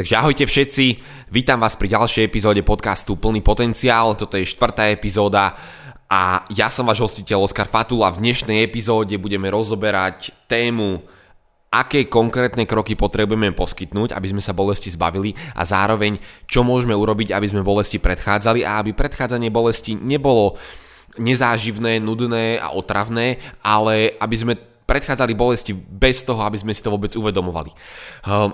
Takže ahojte všetci, vítam vás pri ďalšej epizóde podcastu Plný potenciál, toto je štvrtá epizóda a ja som váš hostiteľ Oskar Fatula. V dnešnej epizóde budeme rozoberať tému, aké konkrétne kroky potrebujeme poskytnúť, aby sme sa bolesti zbavili a zároveň čo môžeme urobiť, aby sme bolesti predchádzali a aby predchádzanie bolesti nebolo nezáživné, nudné a otravné, ale aby sme predchádzali bolesti bez toho, aby sme si to vôbec uvedomovali. Uh,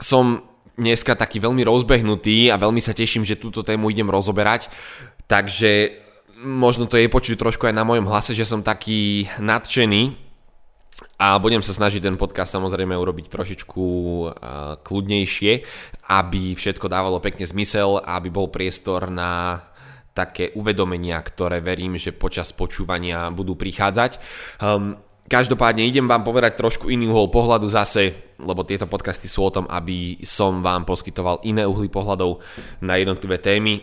som dneska taký veľmi rozbehnutý a veľmi sa teším, že túto tému idem rozoberať. Takže možno to je počuť trošku aj na mojom hlase, že som taký nadšený a budem sa snažiť ten podcast samozrejme urobiť trošičku kľudnejšie, aby všetko dávalo pekne zmysel aby bol priestor na také uvedomenia, ktoré verím, že počas počúvania budú prichádzať. Um, Každopádne idem vám povedať trošku iný uhol pohľadu zase, lebo tieto podcasty sú o tom, aby som vám poskytoval iné uhly pohľadov na jednotlivé témy.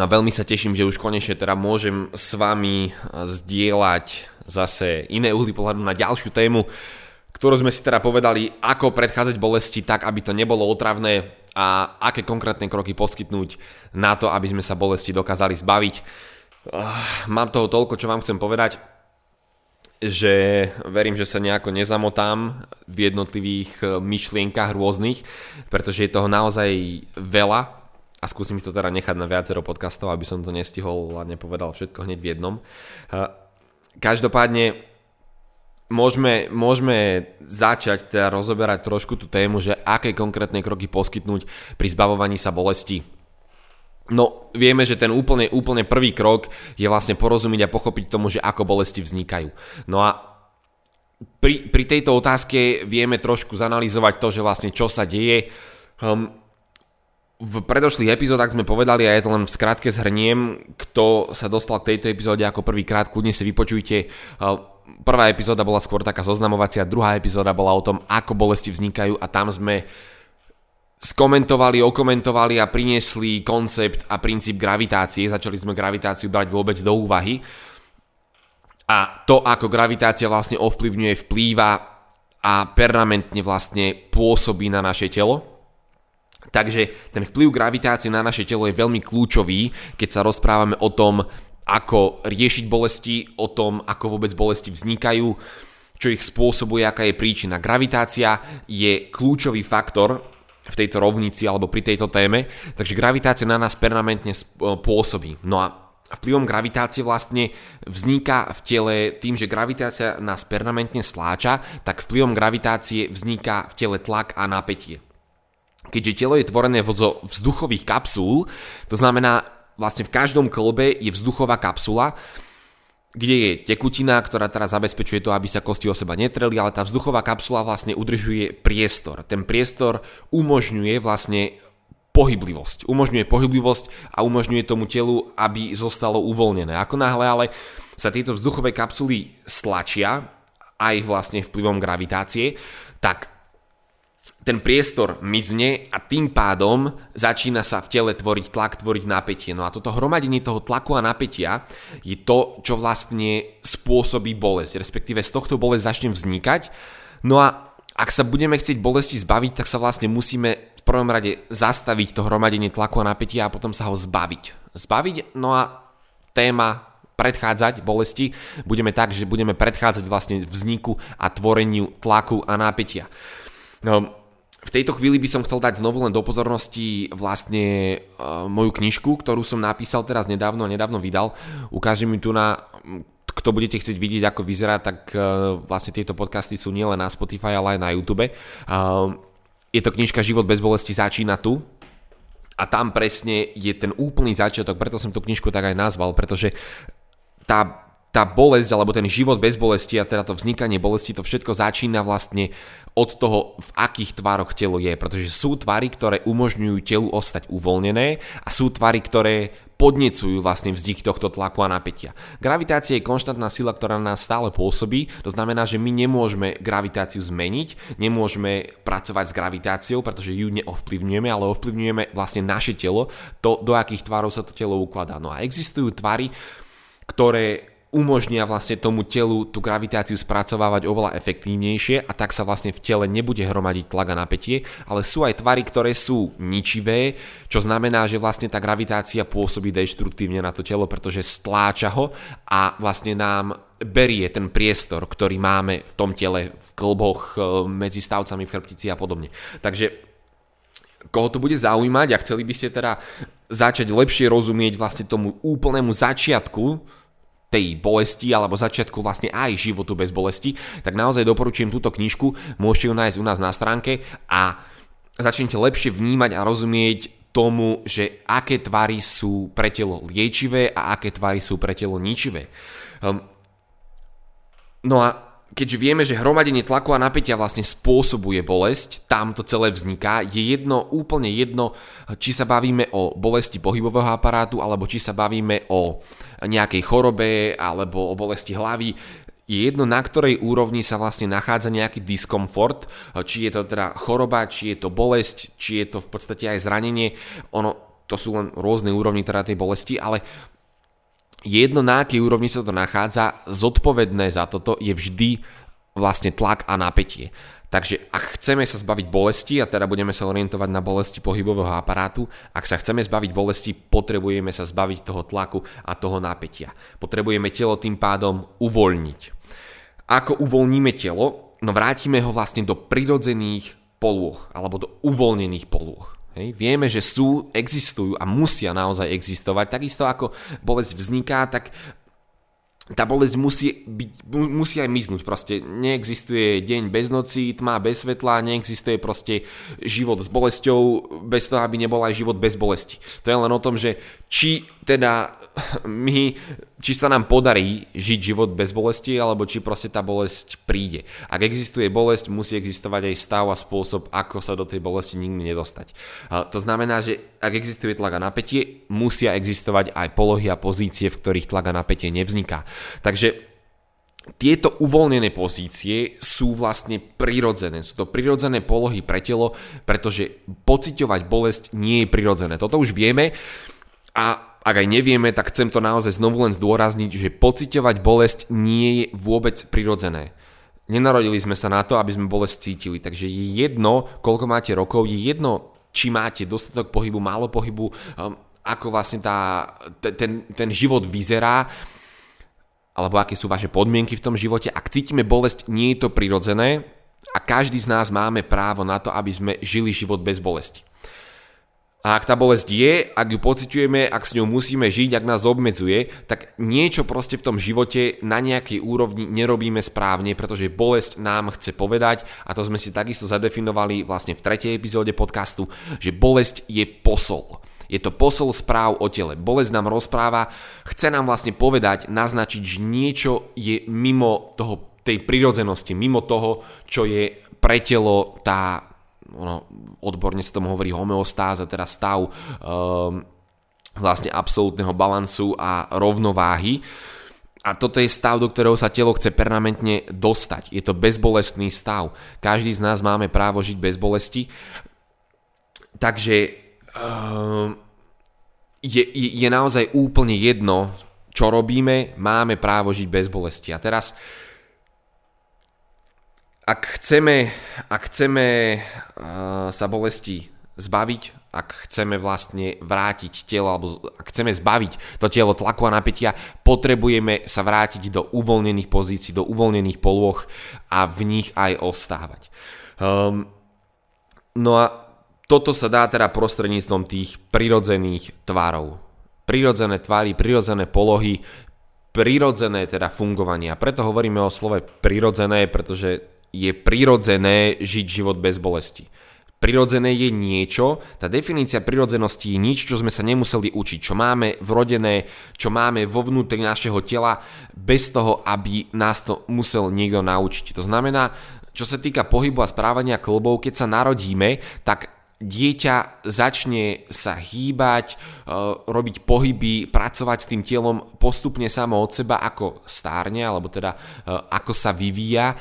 A veľmi sa teším, že už konečne teda môžem s vami zdieľať zase iné uhly pohľadu na ďalšiu tému, ktorú sme si teda povedali, ako predchádzať bolesti tak, aby to nebolo otravné a aké konkrétne kroky poskytnúť na to, aby sme sa bolesti dokázali zbaviť. Mám toho toľko, čo vám chcem povedať že verím, že sa nejako nezamotám v jednotlivých e, myšlienkach rôznych, pretože je toho naozaj veľa a skúsim to teda nechať na viacero podcastov, aby som to nestihol a nepovedal všetko hneď v jednom. E, každopádne môžeme, môžeme začať teda rozoberať trošku tú tému, že aké konkrétne kroky poskytnúť pri zbavovaní sa bolesti No, vieme, že ten úplne, úplne prvý krok je vlastne porozumieť a pochopiť tomu, že ako bolesti vznikajú. No a pri, pri tejto otázke vieme trošku zanalizovať to, že vlastne čo sa deje. Um, v predošlých epizódach sme povedali, a ja to len v skratke zhrniem, kto sa dostal k tejto epizóde ako prvýkrát, kľudne si vypočujte. Prvá epizóda bola skôr taká zoznamovacia, druhá epizóda bola o tom, ako bolesti vznikajú a tam sme skomentovali, okomentovali a priniesli koncept a princíp gravitácie. Začali sme gravitáciu brať vôbec do úvahy. A to, ako gravitácia vlastne ovplyvňuje, vplýva a permanentne vlastne pôsobí na naše telo. Takže ten vplyv gravitácie na naše telo je veľmi kľúčový, keď sa rozprávame o tom, ako riešiť bolesti, o tom, ako vôbec bolesti vznikajú, čo ich spôsobuje, aká je príčina. Gravitácia je kľúčový faktor v tejto rovnici alebo pri tejto téme, takže gravitácia na nás permanentne pôsobí. No a vplyvom gravitácie vlastne vzniká v tele tým, že gravitácia nás permanentne sláča, tak vplyvom gravitácie vzniká v tele tlak a napätie. Keďže telo je tvorené zo vzduchových kapsúl, to znamená vlastne v každom klbe je vzduchová kapsula, kde je tekutina, ktorá teraz zabezpečuje to, aby sa kosti o seba netreli, ale tá vzduchová kapsula vlastne udržuje priestor. Ten priestor umožňuje vlastne pohyblivosť. Umožňuje pohyblivosť a umožňuje tomu telu, aby zostalo uvoľnené. Ako náhle ale sa tieto vzduchové kapsuly stlačia, aj vlastne vplyvom gravitácie, tak ten priestor mizne a tým pádom začína sa v tele tvoriť tlak, tvoriť napätie. No a toto hromadenie toho tlaku a napätia je to, čo vlastne spôsobí bolesť, respektíve z tohto bolesť začne vznikať. No a ak sa budeme chcieť bolesti zbaviť, tak sa vlastne musíme v prvom rade zastaviť to hromadenie tlaku a napätia a potom sa ho zbaviť. Zbaviť, no a téma predchádzať bolesti budeme tak, že budeme predchádzať vlastne vzniku a tvoreniu tlaku a napätia. No, v tejto chvíli by som chcel dať znovu len do pozornosti vlastne uh, moju knižku, ktorú som napísal teraz nedávno a nedávno vydal. Ukážem mi tu na kto budete chcieť vidieť, ako vyzerá, tak uh, vlastne tieto podcasty sú nielen na Spotify, ale aj na YouTube. Uh, je to knižka Život bez bolesti začína tu. A tam presne je ten úplný začiatok, preto som tú knižku tak aj nazval, pretože tá tá bolesť alebo ten život bez bolesti a teda to vznikanie bolesti, to všetko začína vlastne od toho, v akých tvároch telo je. Pretože sú tvary, ktoré umožňujú telu ostať uvoľnené a sú tvary, ktoré podnecujú vlastne vznik tohto tlaku a napätia. Gravitácia je konštantná sila, ktorá na nás stále pôsobí, to znamená, že my nemôžeme gravitáciu zmeniť, nemôžeme pracovať s gravitáciou, pretože ju neovplyvňujeme, ale ovplyvňujeme vlastne naše telo, to do akých tvarov sa to telo ukladá. No a existujú tvary, ktoré umožnia vlastne tomu telu tú gravitáciu spracovávať oveľa efektívnejšie a tak sa vlastne v tele nebude hromadiť tlak a napätie, ale sú aj tvary, ktoré sú ničivé, čo znamená, že vlastne tá gravitácia pôsobí deštruktívne na to telo, pretože stláča ho a vlastne nám berie ten priestor, ktorý máme v tom tele, v klboch, e, medzi stavcami v chrbtici a podobne. Takže koho to bude zaujímať a chceli by ste teda začať lepšie rozumieť vlastne tomu úplnému začiatku tej bolesti alebo začiatku vlastne aj životu bez bolesti, tak naozaj doporučujem túto knižku, môžete ju nájsť u nás na stránke a začnete lepšie vnímať a rozumieť tomu, že aké tvary sú pre telo liečivé a aké tvary sú pre telo ničivé. Um, no a keďže vieme, že hromadenie tlaku a napätia vlastne spôsobuje bolesť, tam to celé vzniká, je jedno, úplne jedno, či sa bavíme o bolesti pohybového aparátu, alebo či sa bavíme o nejakej chorobe, alebo o bolesti hlavy, je jedno, na ktorej úrovni sa vlastne nachádza nejaký diskomfort, či je to teda choroba, či je to bolesť, či je to v podstate aj zranenie, ono, to sú len rôzne úrovni teda tej bolesti, ale jedno na akej úrovni sa to nachádza, zodpovedné za toto je vždy vlastne tlak a napätie. Takže ak chceme sa zbaviť bolesti, a teda budeme sa orientovať na bolesti pohybového aparátu, ak sa chceme zbaviť bolesti, potrebujeme sa zbaviť toho tlaku a toho napätia. Potrebujeme telo tým pádom uvoľniť. Ako uvoľníme telo? No vrátime ho vlastne do prirodzených polôch, alebo do uvoľnených polôch. Hej. Vieme, že sú, existujú a musia naozaj existovať. Takisto ako bolesť vzniká, tak tá bolesť musí, byť, musí aj miznúť. Proste neexistuje deň bez noci, tma bez svetla, neexistuje proste život s bolesťou bez toho, aby nebol aj život bez bolesti. To je len o tom, že či teda my, či sa nám podarí žiť život bez bolesti, alebo či proste tá bolesť príde. Ak existuje bolesť, musí existovať aj stav a spôsob, ako sa do tej bolesti nikdy nedostať. To znamená, že ak existuje tlak a napätie, musia existovať aj polohy a pozície, v ktorých tlak a napätie nevzniká. Takže tieto uvoľnené pozície sú vlastne prirodzené. Sú to prirodzené polohy pre telo, pretože pociťovať bolesť nie je prirodzené. Toto už vieme a ak aj nevieme, tak chcem to naozaj znovu len zdôrazniť, že pociťovať bolesť nie je vôbec prirodzené. Nenarodili sme sa na to, aby sme bolesť cítili, takže je jedno, koľko máte rokov, je jedno, či máte dostatok pohybu, málo pohybu, um, ako vlastne tá, ten, ten život vyzerá, alebo aké sú vaše podmienky v tom živote. Ak cítime bolesť, nie je to prirodzené a každý z nás máme právo na to, aby sme žili život bez bolesti. A ak tá bolesť je, ak ju pociťujeme, ak s ňou musíme žiť, ak nás obmedzuje, tak niečo proste v tom živote na nejakej úrovni nerobíme správne, pretože bolesť nám chce povedať, a to sme si takisto zadefinovali vlastne v tretej epizóde podcastu, že bolesť je posol. Je to posol správ o tele. Bolesť nám rozpráva, chce nám vlastne povedať, naznačiť, že niečo je mimo toho, tej prirodzenosti, mimo toho, čo je pre telo tá ono, odborne sa tomu hovorí homeostáza, teda stav um, vlastne absolútneho balansu a rovnováhy. A toto je stav, do ktorého sa telo chce permanentne dostať. Je to bezbolestný stav. Každý z nás máme právo žiť bez bolesti. Takže um, je, je naozaj úplne jedno, čo robíme, máme právo žiť bez bolesti. A teraz uh, ak chceme, ak chceme uh, sa bolesti zbaviť, ak chceme vlastne vrátiť telo, alebo ak chceme zbaviť to telo tlaku a napätia, potrebujeme sa vrátiť do uvoľnených pozícií, do uvoľnených polôch a v nich aj ostávať. Um, no a toto sa dá teda prostredníctvom tých prirodzených tvarov. Prirodzené tvary, prirodzené polohy, prirodzené teda fungovania. Preto hovoríme o slove prirodzené, pretože je prirodzené žiť život bez bolesti. Prirodzené je niečo, tá definícia prirodzenosti je nič, čo sme sa nemuseli učiť, čo máme vrodené, čo máme vo vnútri našeho tela, bez toho, aby nás to musel niekto naučiť. To znamená, čo sa týka pohybu a správania klbov, keď sa narodíme, tak dieťa začne sa hýbať, e, robiť pohyby, pracovať s tým telom postupne samo od seba, ako stárne, alebo teda e, ako sa vyvíja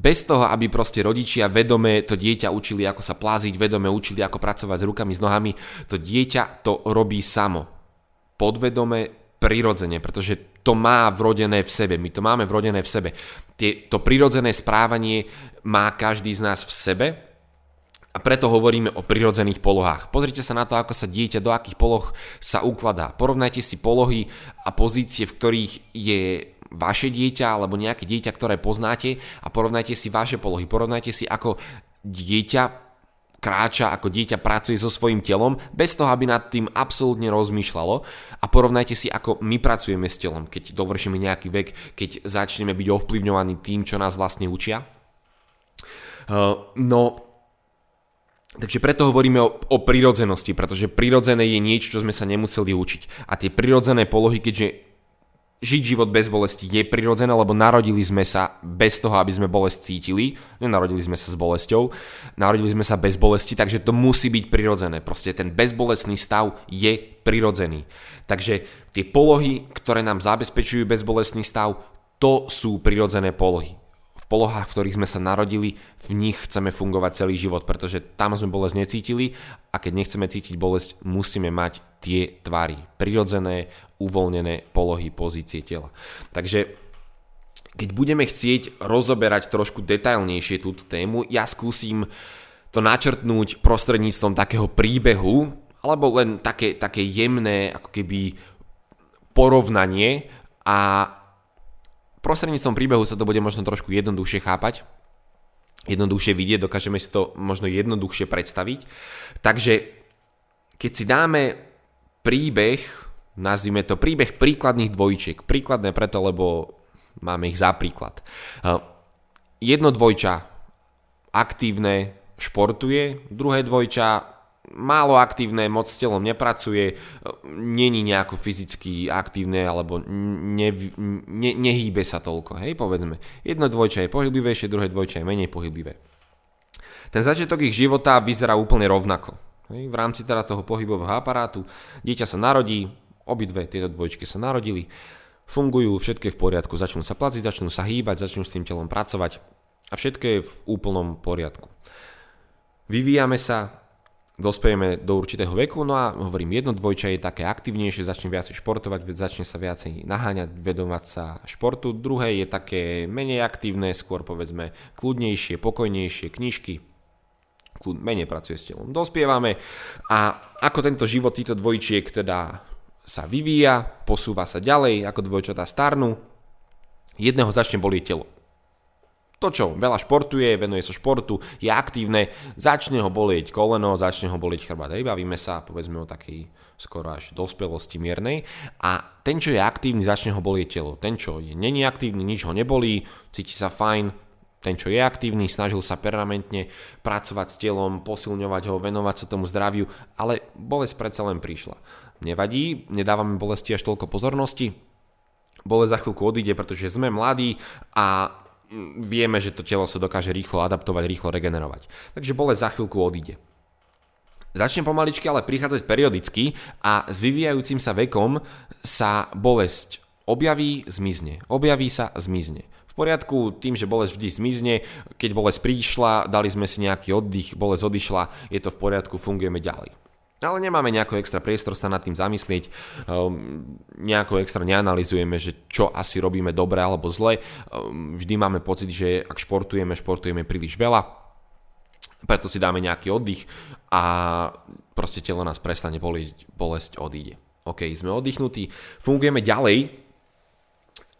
bez toho, aby proste rodičia vedome to dieťa učili, ako sa pláziť, vedome učili, ako pracovať s rukami, s nohami, to dieťa to robí samo. Podvedome, prirodzene, pretože to má vrodené v sebe, my to máme vrodené v sebe. Tie, to prirodzené správanie má každý z nás v sebe a preto hovoríme o prirodzených polohách. Pozrite sa na to, ako sa dieťa, do akých poloh sa ukladá. Porovnajte si polohy a pozície, v ktorých je vaše dieťa alebo nejaké dieťa, ktoré poznáte a porovnajte si vaše polohy. Porovnajte si, ako dieťa kráča, ako dieťa pracuje so svojím telom, bez toho, aby nad tým absolútne rozmýšľalo a porovnajte si, ako my pracujeme s telom, keď dovršíme nejaký vek, keď začneme byť ovplyvňovaní tým, čo nás vlastne učia. Uh, no, Takže preto hovoríme o, o prirodzenosti, pretože prirodzené je niečo, čo sme sa nemuseli učiť. A tie prirodzené polohy, keďže žiť život bez bolesti je prirodzené, lebo narodili sme sa bez toho, aby sme bolesť cítili. Nenarodili sme sa s bolesťou, narodili sme sa bez bolesti, takže to musí byť prirodzené. Proste ten bezbolestný stav je prirodzený. Takže tie polohy, ktoré nám zabezpečujú bezbolestný stav, to sú prirodzené polohy polohách, v ktorých sme sa narodili, v nich chceme fungovať celý život, pretože tam sme bolesť necítili a keď nechceme cítiť bolesť, musíme mať tie tvary, prirodzené, uvoľnené polohy, pozície tela. Takže keď budeme chcieť rozoberať trošku detailnejšie túto tému, ja skúsim to načrtnúť prostredníctvom takého príbehu, alebo len také, také jemné ako keby porovnanie a prostredníctvom príbehu sa to bude možno trošku jednoduchšie chápať, jednoduchšie vidieť, dokážeme si to možno jednoduchšie predstaviť. Takže keď si dáme príbeh, nazvime to príbeh príkladných dvojčiek, príkladné preto, lebo máme ich za príklad. Jedno dvojča aktívne športuje, druhé dvojča málo aktívne, moc s telom nepracuje, není nejako fyzicky aktívne alebo ne, ne, nehýbe sa toľko, hej, povedzme. Jedno dvojča je pohyblivejšie, druhé dvojča je menej pohyblivé. Ten začiatok ich života vyzerá úplne rovnako. Hej, v rámci teda toho pohybového aparátu dieťa sa narodí, obidve tieto dvojčky sa narodili, fungujú, všetko je v poriadku, začnú sa plaziť, začnú sa hýbať, začnú s tým telom pracovať a všetko je v úplnom poriadku. Vyvíjame sa, dospejeme do určitého veku, no a hovorím, jedno dvojča je také aktívnejšie, začne viacej športovať, začne sa viacej naháňať, vedomať sa športu, druhé je také menej aktívne, skôr povedzme kľudnejšie, pokojnejšie, knižky, menej pracuje s telom. Dospievame a ako tento život týchto dvojčiek teda sa vyvíja, posúva sa ďalej, ako dvojčatá starnú, jedného začne bolieť telo to, čo veľa športuje, venuje sa športu, je aktívne, začne ho bolieť koleno, začne ho bolieť chrbát. Hej, bavíme sa povedzme o takej skoro až dospelosti miernej. A ten, čo je aktívny, začne ho bolieť telo. Ten, čo je není aktívny, nič ho nebolí, cíti sa fajn, ten, čo je aktívny, snažil sa permanentne pracovať s telom, posilňovať ho, venovať sa tomu zdraviu, ale bolesť predsa len prišla. Nevadí, nedávame bolesti až toľko pozornosti, bolesť za chvíľku odíde, pretože sme mladí a vieme, že to telo sa dokáže rýchlo adaptovať, rýchlo regenerovať. Takže bolesť za chvíľku odíde. Začne pomaličky ale prichádzať periodicky a s vyvíjajúcim sa vekom sa bolesť objaví, zmizne. Objaví sa, zmizne. V poriadku, tým, že bolesť vždy zmizne, keď bolesť prišla, dali sme si nejaký oddych, bolesť odišla, je to v poriadku, fungujeme ďalej. Ale nemáme nejaký extra priestor sa nad tým zamyslieť, um, nejako extra neanalizujeme, že čo asi robíme dobre alebo zle. Um, vždy máme pocit, že ak športujeme, športujeme príliš veľa, preto si dáme nejaký oddych a proste telo nás prestane bolieť, bolesť odíde. OK, sme oddychnutí, fungujeme ďalej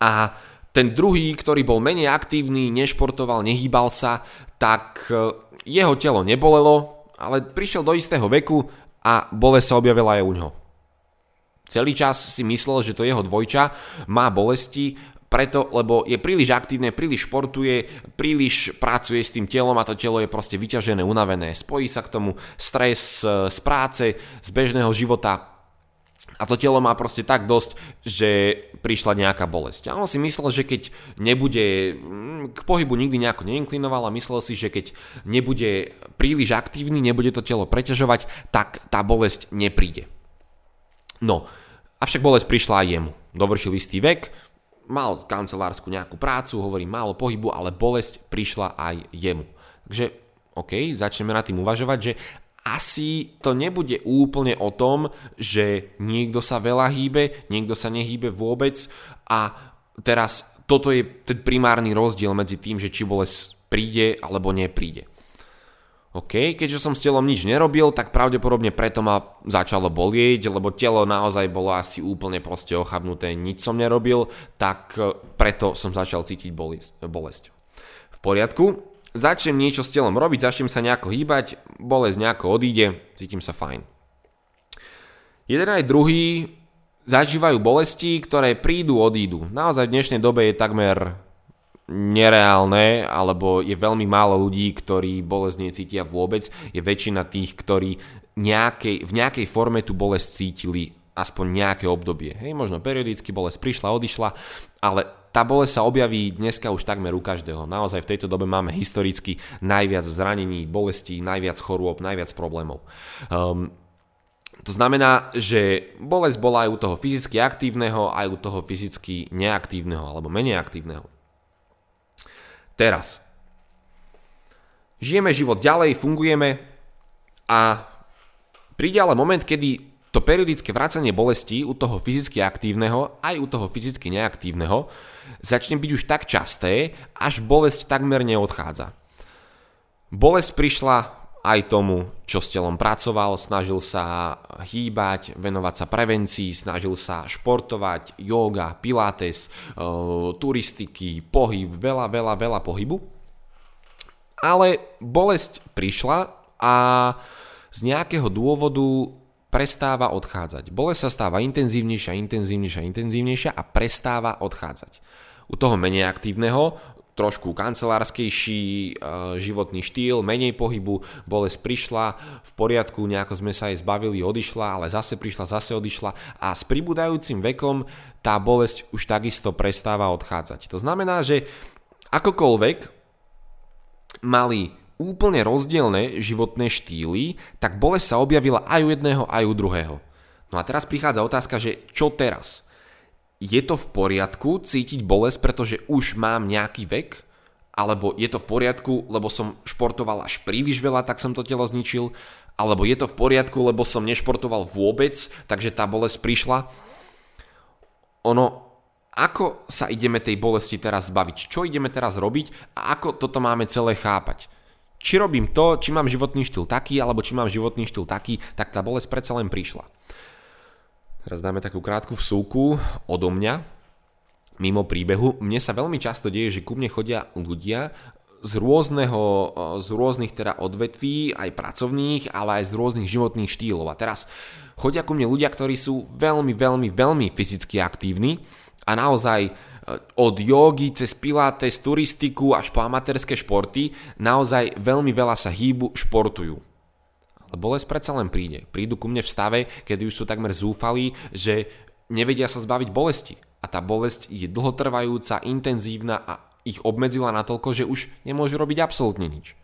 a ten druhý, ktorý bol menej aktívny, nešportoval, nehýbal sa, tak uh, jeho telo nebolelo, ale prišiel do istého veku a bolesť sa objavila aj u ňoho. Celý čas si myslel, že to jeho dvojča má bolesti, preto, lebo je príliš aktívne, príliš športuje, príliš pracuje s tým telom a to telo je proste vyťažené, unavené. Spojí sa k tomu stres z práce, z bežného života, a to telo má proste tak dosť, že prišla nejaká bolesť. A on si myslel, že keď nebude, mm, k pohybu nikdy nejako neinklinoval a myslel si, že keď nebude príliš aktívny, nebude to telo preťažovať, tak tá bolesť nepríde. No, avšak bolesť prišla aj jemu. Dovršil istý vek, mal kancelársku nejakú prácu, hovorí málo pohybu, ale bolesť prišla aj jemu. Takže OK, začneme nad tým uvažovať, že asi to nebude úplne o tom, že niekto sa veľa hýbe, niekto sa nehýbe vôbec a teraz toto je ten primárny rozdiel medzi tým, že či bolesť príde alebo nepríde. OK, keďže som s telom nič nerobil, tak pravdepodobne preto ma začalo bolieť, lebo telo naozaj bolo asi úplne proste ochabnuté, nič som nerobil, tak e, preto som začal cítiť bolesť. V poriadku, začnem niečo s telom robiť, začnem sa nejako hýbať, bolesť nejako odíde, cítim sa fajn. Jeden aj druhý zažívajú bolesti, ktoré prídu, odídu. Naozaj v dnešnej dobe je takmer nereálne, alebo je veľmi málo ľudí, ktorí bolesť necítia vôbec. Je väčšina tých, ktorí nejakej, v nejakej forme tú bolesť cítili aspoň nejaké obdobie. Hej, možno periodicky bolesť prišla, odišla, ale tá bolesť sa objaví dneska už takmer u každého. Naozaj v tejto dobe máme historicky najviac zranení, bolestí, najviac chorôb, najviac problémov. Um, to znamená, že bolesť bola aj u toho fyzicky aktívneho, aj u toho fyzicky neaktívneho alebo menej aktívneho. Teraz. Žijeme život ďalej, fungujeme a príde ale moment, kedy to periodické vracanie bolesti u toho fyzicky aktívneho aj u toho fyzicky neaktívneho začne byť už tak časté, až bolesť takmer neodchádza. Bolesť prišla aj tomu, čo s telom pracoval, snažil sa hýbať, venovať sa prevencii, snažil sa športovať, yoga, pilates, e, turistiky, pohyb, veľa, veľa, veľa pohybu. Ale bolesť prišla a z nejakého dôvodu prestáva odchádzať. Bolesť sa stáva intenzívnejšia, intenzívnejšia, intenzívnejšia a prestáva odchádzať. U toho menej aktívneho trošku kancelárskejší e, životný štýl, menej pohybu, bolesť prišla, v poriadku, nejako sme sa aj zbavili, odišla, ale zase prišla, zase odišla a s pribúdajúcim vekom tá bolesť už takisto prestáva odchádzať. To znamená, že akokoľvek mali úplne rozdielne životné štýly, tak bolesť sa objavila aj u jedného, aj u druhého. No a teraz prichádza otázka, že čo teraz? Je to v poriadku cítiť bolesť, pretože už mám nejaký vek? Alebo je to v poriadku, lebo som športoval až príliš veľa, tak som to telo zničil? Alebo je to v poriadku, lebo som nešportoval vôbec, takže tá bolesť prišla? Ono, ako sa ideme tej bolesti teraz zbaviť? Čo ideme teraz robiť a ako toto máme celé chápať? Či robím to, či mám životný štýl taký, alebo či mám životný štýl taký, tak tá bolesť predsa len prišla. Teraz dáme takú krátku vsúku odo mňa, mimo príbehu. Mne sa veľmi často deje, že ku mne chodia ľudia z, rôzneho, z rôznych teda odvetví, aj pracovných, ale aj z rôznych životných štýlov. A teraz chodia ku mne ľudia, ktorí sú veľmi, veľmi, veľmi fyzicky aktívni a naozaj od jogy cez pilates, turistiku až po amatérske športy naozaj veľmi veľa sa hýbu, športujú. Ale bolesť predsa len príde. Prídu ku mne v stave, kedy už sú takmer zúfalí, že nevedia sa zbaviť bolesti. A tá bolesť je dlhotrvajúca, intenzívna a ich obmedzila natoľko, že už nemôžu robiť absolútne nič.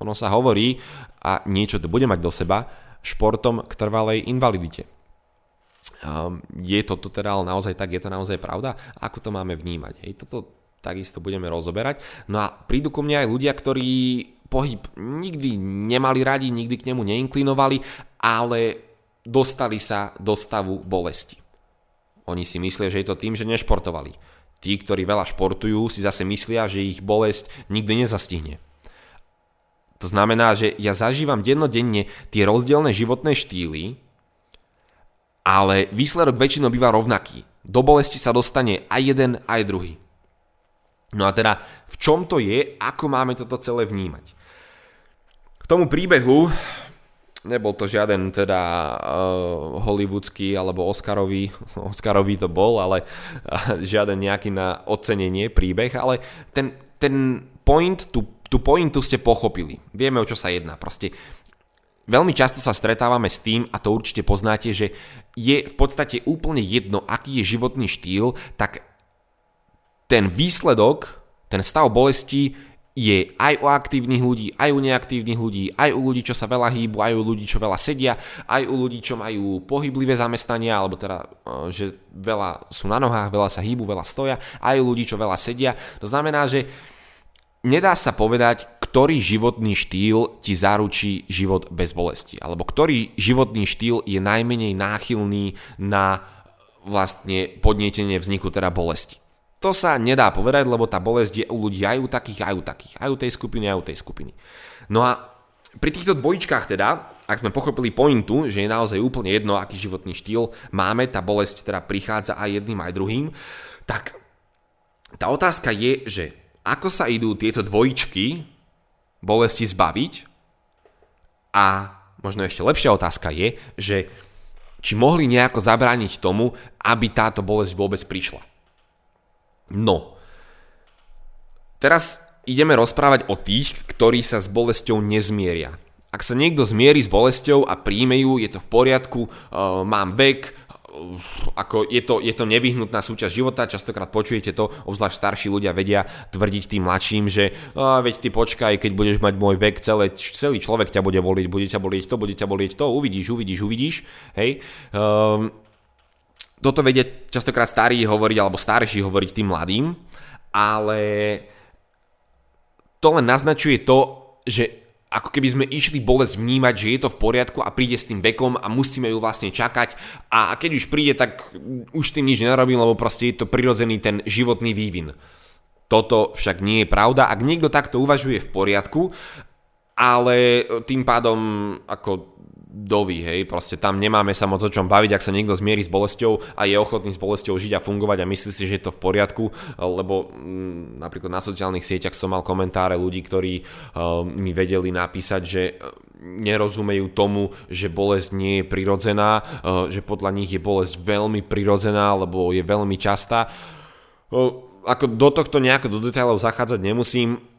Ono sa hovorí, a niečo to bude mať do seba, športom k trvalej invalidite. Um, je to teda ale naozaj tak, je to naozaj pravda? Ako to máme vnímať? Hej, toto takisto budeme rozoberať. No a prídu ku mne aj ľudia, ktorí pohyb nikdy nemali radi, nikdy k nemu neinklinovali, ale dostali sa do stavu bolesti. Oni si myslia, že je to tým, že nešportovali. Tí, ktorí veľa športujú, si zase myslia, že ich bolesť nikdy nezastihne. To znamená, že ja zažívam dennodenne tie rozdielne životné štýly, ale výsledok väčšinou býva rovnaký. Do bolesti sa dostane aj jeden, aj druhý. No a teda, v čom to je, ako máme toto celé vnímať? K tomu príbehu, nebol to žiaden teda uh, hollywoodský alebo Oscarový, Oscarový to bol, ale uh, žiaden nejaký na ocenenie príbeh, ale ten, ten point, tú, tú pointu ste pochopili. Vieme, o čo sa jedná. Proste Veľmi často sa stretávame s tým, a to určite poznáte, že je v podstate úplne jedno, aký je životný štýl, tak ten výsledok, ten stav bolesti je aj u aktívnych ľudí, aj u neaktívnych ľudí, aj u ľudí, čo sa veľa hýbu, aj u ľudí, čo veľa sedia, aj u ľudí, čo majú pohyblivé zamestnania, alebo teda, e, že veľa sú na nohách, veľa sa hýbu, veľa stoja, aj u ľudí, čo veľa sedia. To znamená, že nedá sa povedať, ktorý životný štýl ti zaručí život bez bolesti, alebo ktorý životný štýl je najmenej náchylný na vlastne podnietenie vzniku teda bolesti. To sa nedá povedať, lebo tá bolesť je u ľudí aj u takých, aj u takých, aj u tej skupiny, aj u tej skupiny. No a pri týchto dvojičkách teda, ak sme pochopili pointu, že je naozaj úplne jedno, aký životný štýl máme, tá bolesť teda prichádza aj jedným, aj druhým, tak tá otázka je, že ako sa idú tieto dvojičky bolesti zbaviť a možno ešte lepšia otázka je, že či mohli nejako zabrániť tomu, aby táto bolesť vôbec prišla. No, teraz ideme rozprávať o tých, ktorí sa s bolesťou nezmieria. Ak sa niekto zmierí s bolesťou a príjme ju, je to v poriadku, uh, mám vek, ako je to, je to nevyhnutná súčasť života, častokrát počujete to, obzvlášť starší ľudia vedia tvrdiť tým mladším, že a, veď ty počkaj, keď budeš mať môj vek, celé, celý človek ťa bude boliť, bude ťa bolieť to, bude ťa bolieť to, uvidíš, uvidíš, uvidíš, hej. Um, toto vedia častokrát starí hovoriť, alebo starší hovoriť tým mladým, ale to len naznačuje to, že ako keby sme išli bolesť vnímať, že je to v poriadku a príde s tým vekom a musíme ju vlastne čakať a keď už príde, tak už tým nič nerobím, lebo proste je to prirodzený ten životný vývin. Toto však nie je pravda. Ak niekto takto uvažuje v poriadku, ale tým pádom ako doví, hej, proste tam nemáme sa moc o čom baviť, ak sa niekto zmierí s bolesťou a je ochotný s bolesťou žiť a fungovať a myslí si, že je to v poriadku, lebo mm, napríklad na sociálnych sieťach som mal komentáre ľudí, ktorí uh, mi vedeli napísať, že e, nerozumejú tomu, že bolesť nie je prirodzená, uh, že podľa nich je bolesť veľmi prirodzená, lebo je veľmi častá. Ako do tohto nejako do detailov zachádzať nemusím,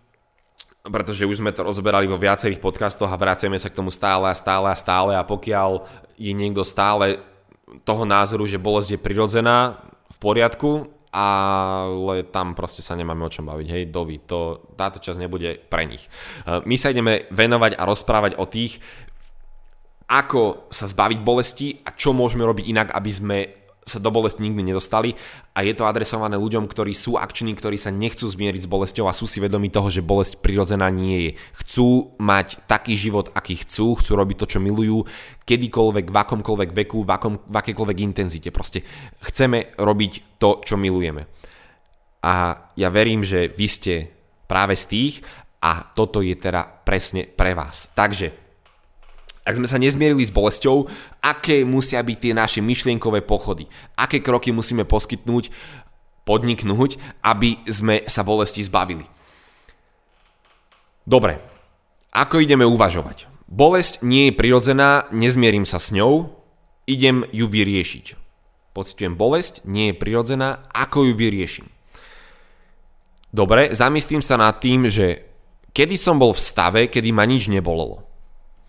pretože už sme to rozberali vo viacerých podcastoch a vraciame sa k tomu stále a stále a stále a pokiaľ je niekto stále toho názoru, že bolesť je prirodzená, v poriadku, ale tam proste sa nemáme o čom baviť, hej, dovi, to, táto časť nebude pre nich. E, my sa ideme venovať a rozprávať o tých, ako sa zbaviť bolesti a čo môžeme robiť inak, aby sme sa do bolesti nikdy nedostali a je to adresované ľuďom, ktorí sú akční, ktorí sa nechcú zmieriť s bolesťou a sú si vedomi toho, že bolesť prirodzená nie je. Chcú mať taký život, aký chcú, chcú robiť to, čo milujú, kedykoľvek, v akomkoľvek veku, v, akom, v akékoľvek intenzite. Proste chceme robiť to, čo milujeme. A ja verím, že vy ste práve z tých a toto je teda presne pre vás. Takže ak sme sa nezmierili s bolesťou, aké musia byť tie naše myšlienkové pochody, aké kroky musíme poskytnúť, podniknúť, aby sme sa bolesti zbavili. Dobre, ako ideme uvažovať? Bolesť nie je prirodzená, nezmierim sa s ňou, idem ju vyriešiť. Pocitujem bolesť, nie je prirodzená, ako ju vyrieším? Dobre, zamyslím sa nad tým, že kedy som bol v stave, kedy ma nič nebolelo.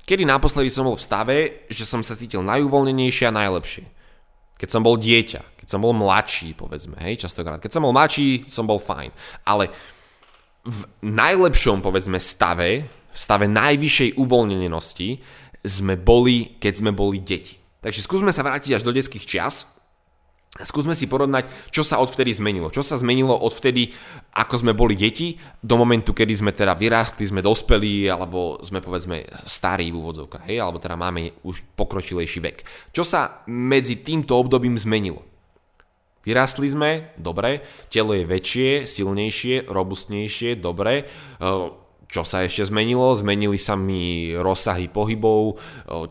Kedy naposledy som bol v stave, že som sa cítil najuvoľnenejšie a najlepšie? Keď som bol dieťa, keď som bol mladší, povedzme, hej, častokrát. Keď som bol mladší, som bol fajn. Ale v najlepšom, povedzme, stave, v stave najvyššej uvoľnenosti sme boli, keď sme boli deti. Takže skúsme sa vrátiť až do detských čias, Skúsme si porovnať, čo sa odvtedy zmenilo. Čo sa zmenilo odvtedy, ako sme boli deti, do momentu, kedy sme teda vyrástli, sme dospeli, alebo sme povedzme starí v úvodzovkách, hej, alebo teda máme už pokročilejší vek. Čo sa medzi týmto obdobím zmenilo? Vyrástli sme, dobre, telo je väčšie, silnejšie, robustnejšie, dobre. E, čo sa ešte zmenilo? Zmenili sa mi rozsahy pohybov, e,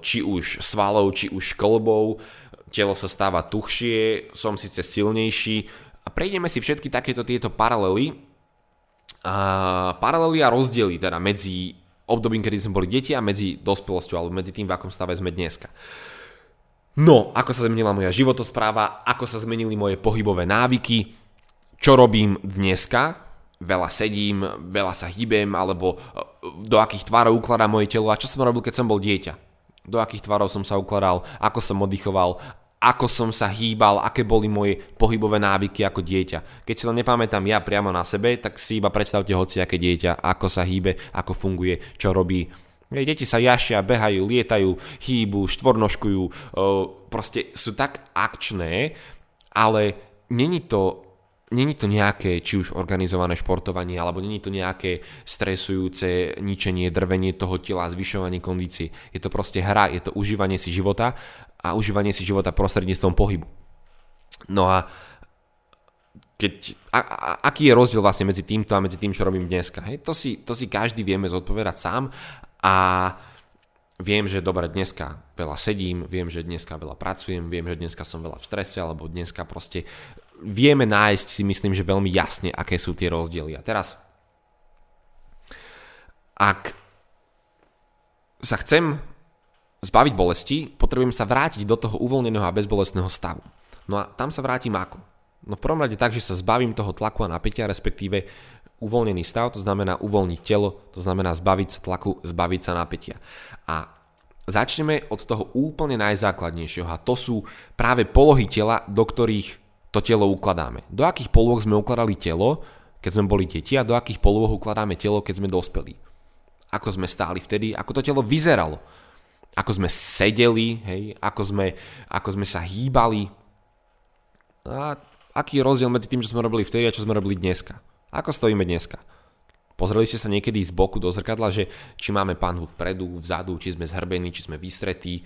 či už svalov, či už klbov, telo sa stáva tuchšie, som síce silnejší. A prejdeme si všetky takéto tieto paralely, a paralely a rozdiely teda medzi obdobím, kedy sme boli deti a medzi dospelosťou alebo medzi tým, v akom stave sme dneska. No, ako sa zmenila moja životospráva, ako sa zmenili moje pohybové návyky, čo robím dneska, veľa sedím, veľa sa hýbem, alebo e, do akých tvarov ukladá moje telo a čo som robil, keď som bol dieťa. Do akých tvarov som sa ukladal, ako som oddychoval, ako som sa hýbal, aké boli moje pohybové návyky ako dieťa. Keď si len nepamätám ja priamo na sebe, tak si iba predstavte hoci aké dieťa, ako sa hýbe, ako funguje, čo robí. Deti sa jašia, behajú, lietajú, hýbu, štvornožkujú, proste sú tak akčné, ale není to není to nejaké či už organizované športovanie, alebo není to nejaké stresujúce ničenie, drvenie toho tela, zvyšovanie kondície. Je to proste hra, je to užívanie si života a užívanie si života prostredníctvom pohybu. No a keď, a, a, aký je rozdiel vlastne medzi týmto a medzi tým, čo robím dneska? Hej? To, si, to si každý vieme zodpovedať sám a viem, že dobre, dneska veľa sedím, viem, že dneska veľa pracujem, viem, že dneska som veľa v strese, alebo dneska proste vieme nájsť si myslím, že veľmi jasne, aké sú tie rozdiely. A teraz, ak sa chcem zbaviť bolesti, potrebujem sa vrátiť do toho uvoľneného a bezbolestného stavu. No a tam sa vrátim ako? No v prvom rade tak, že sa zbavím toho tlaku a napätia, respektíve uvoľnený stav, to znamená uvoľniť telo, to znamená zbaviť sa tlaku, zbaviť sa napätia. A začneme od toho úplne najzákladnejšieho a to sú práve polohy tela, do ktorých to telo ukladáme. Do akých polôch sme ukladali telo, keď sme boli deti a do akých polôch ukladáme telo, keď sme dospeli. Ako sme stáli vtedy, ako to telo vyzeralo. Ako sme sedeli, hej, ako sme, ako sme sa hýbali. A aký je rozdiel medzi tým, čo sme robili vtedy a čo sme robili dneska. Ako stojíme dneska. Pozreli ste sa niekedy z boku do zrkadla, že či máme panhu vpredu, vzadu, či sme zhrbení, či sme vystretí,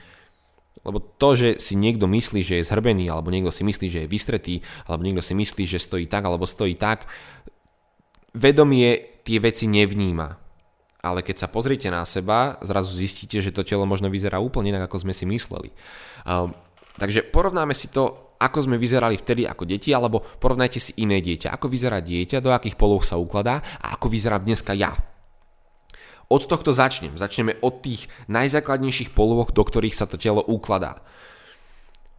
lebo to, že si niekto myslí, že je zhrbený, alebo niekto si myslí, že je vystretý, alebo niekto si myslí, že stojí tak, alebo stojí tak, vedomie tie veci nevníma. Ale keď sa pozriete na seba, zrazu zistíte, že to telo možno vyzerá úplne inak, ako sme si mysleli. Um, takže porovnáme si to, ako sme vyzerali vtedy ako deti, alebo porovnajte si iné dieťa. Ako vyzerá dieťa, do akých polov sa ukladá a ako vyzerá dneska ja. Od tohto začnem. Začneme od tých najzákladnejších polôch, do ktorých sa to telo ukladá.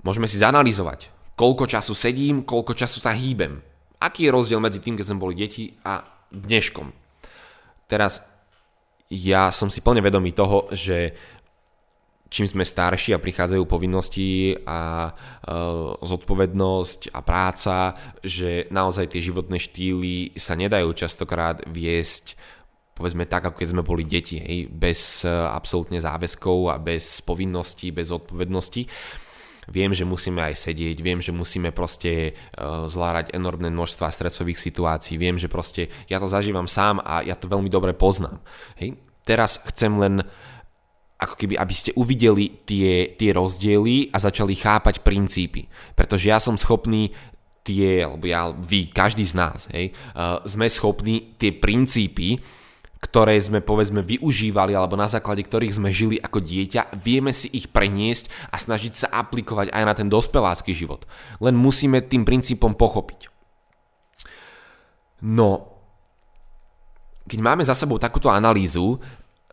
Môžeme si zanalizovať, koľko času sedím, koľko času sa hýbem. Aký je rozdiel medzi tým, keď sme boli deti a dneškom. Teraz ja som si plne vedomý toho, že čím sme starší a prichádzajú povinnosti a e, zodpovednosť a práca, že naozaj tie životné štýly sa nedajú častokrát viesť povedzme tak, ako keď sme boli deti, hej, bez uh, absolútne záväzkov a bez povinností, bez odpovedností. Viem, že musíme aj sedieť, viem, že musíme proste uh, zvládať enormné množstva stresových situácií, viem, že proste ja to zažívam sám a ja to veľmi dobre poznám. Hej. Teraz chcem len ako keby, aby ste uvideli tie, tie rozdiely a začali chápať princípy. Pretože ja som schopný tie, alebo ja, vy, každý z nás, hej, uh, sme schopní tie princípy ktoré sme povedzme využívali alebo na základe ktorých sme žili ako dieťa, vieme si ich preniesť a snažiť sa aplikovať aj na ten dospelácky život. Len musíme tým princípom pochopiť. No, keď máme za sebou takúto analýzu,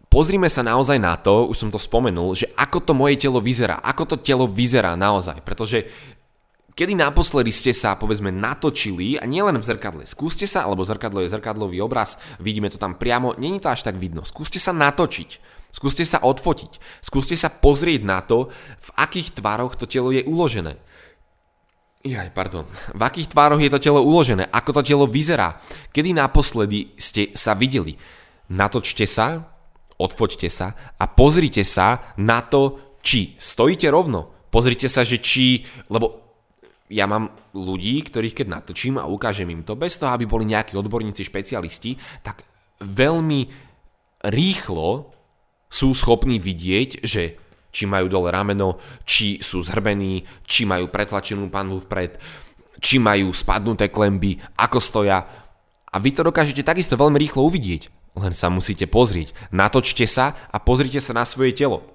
pozrime sa naozaj na to, už som to spomenul, že ako to moje telo vyzerá, ako to telo vyzerá naozaj, pretože Kedy naposledy ste sa, povedzme, natočili, a nielen v zrkadle, skúste sa, alebo zrkadlo je zrkadlový obraz, vidíme to tam priamo, není to až tak vidno. Skúste sa natočiť, skúste sa odfotiť, skúste sa pozrieť na to, v akých tvároch to telo je uložené. Jaj, pardon. V akých tvároch je to telo uložené? Ako to telo vyzerá? Kedy naposledy ste sa videli? Natočte sa, odfoťte sa a pozrite sa na to, či stojíte rovno. Pozrite sa, že či, lebo ja mám ľudí, ktorých keď natočím a ukážem im to, bez toho, aby boli nejakí odborníci, špecialisti, tak veľmi rýchlo sú schopní vidieť, že či majú dole rameno, či sú zhrbení, či majú pretlačenú panvu vpred, či majú spadnuté klemby, ako stoja. A vy to dokážete takisto veľmi rýchlo uvidieť. Len sa musíte pozrieť. Natočte sa a pozrite sa na svoje telo.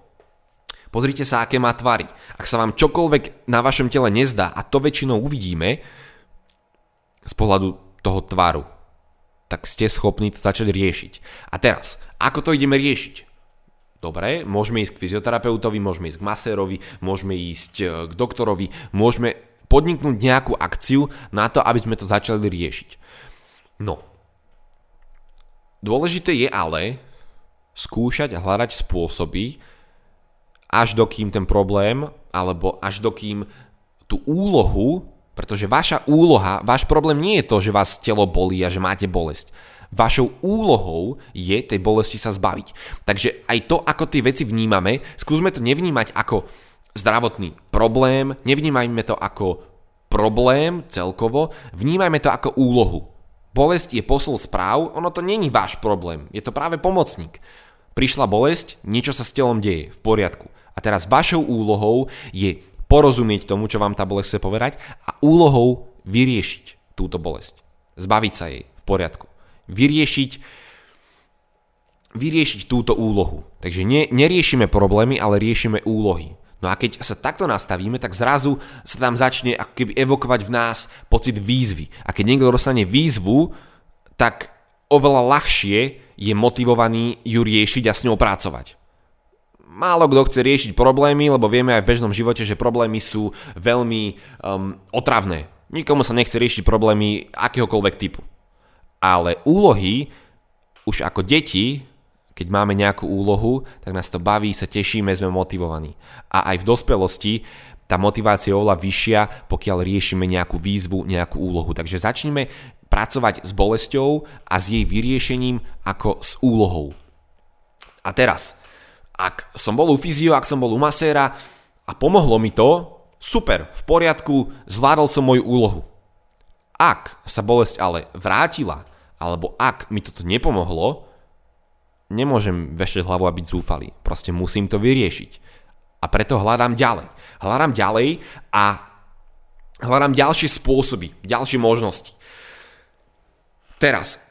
Pozrite sa, aké má tvary. Ak sa vám čokoľvek na vašom tele nezdá, a to väčšinou uvidíme z pohľadu toho tvaru, tak ste schopní to začať riešiť. A teraz, ako to ideme riešiť? Dobre, môžeme ísť k fyzioterapeutovi, môžeme ísť k masérovi, môžeme ísť e, k doktorovi, môžeme podniknúť nejakú akciu na to, aby sme to začali riešiť. No. Dôležité je ale skúšať hľadať spôsoby, až dokým ten problém, alebo až dokým tú úlohu, pretože vaša úloha, váš problém nie je to, že vás telo bolí a že máte bolesť. Vašou úlohou je tej bolesti sa zbaviť. Takže aj to, ako tie veci vnímame, skúsme to nevnímať ako zdravotný problém, nevnímajme to ako problém celkovo, vnímajme to ako úlohu. Bolesť je posol správ, ono to není váš problém, je to práve pomocník. Prišla bolesť, niečo sa s telom deje, v poriadku. A teraz vašou úlohou je porozumieť tomu, čo vám tá bolesť chce povedať a úlohou vyriešiť túto bolesť. Zbaviť sa jej, v poriadku. Vyriešiť vyriešiť túto úlohu. Takže ne, neriešime problémy, ale riešime úlohy. No a keď sa takto nastavíme, tak zrazu sa tam začne ako keby evokovať v nás pocit výzvy. A keď niekto dostane výzvu, tak oveľa ľahšie je motivovaný ju riešiť a s ňou pracovať. Málo kto chce riešiť problémy, lebo vieme aj v bežnom živote, že problémy sú veľmi um, otravné. Nikomu sa nechce riešiť problémy akéhokoľvek typu. Ale úlohy, už ako deti, keď máme nejakú úlohu, tak nás to baví, sa tešíme, sme motivovaní. A aj v dospelosti tá motivácia je oveľa vyššia, pokiaľ riešime nejakú výzvu, nejakú úlohu. Takže začneme pracovať s bolesťou a s jej vyriešením ako s úlohou. A teraz, ak som bol u fyzio, ak som bol u maséra a pomohlo mi to, super, v poriadku, zvládol som moju úlohu. Ak sa bolesť ale vrátila, alebo ak mi toto nepomohlo, nemôžem vešať hlavu a byť zúfalý. Proste musím to vyriešiť. A preto hľadám ďalej. Hľadám ďalej a hľadám ďalšie spôsoby, ďalšie možnosti. Teraz,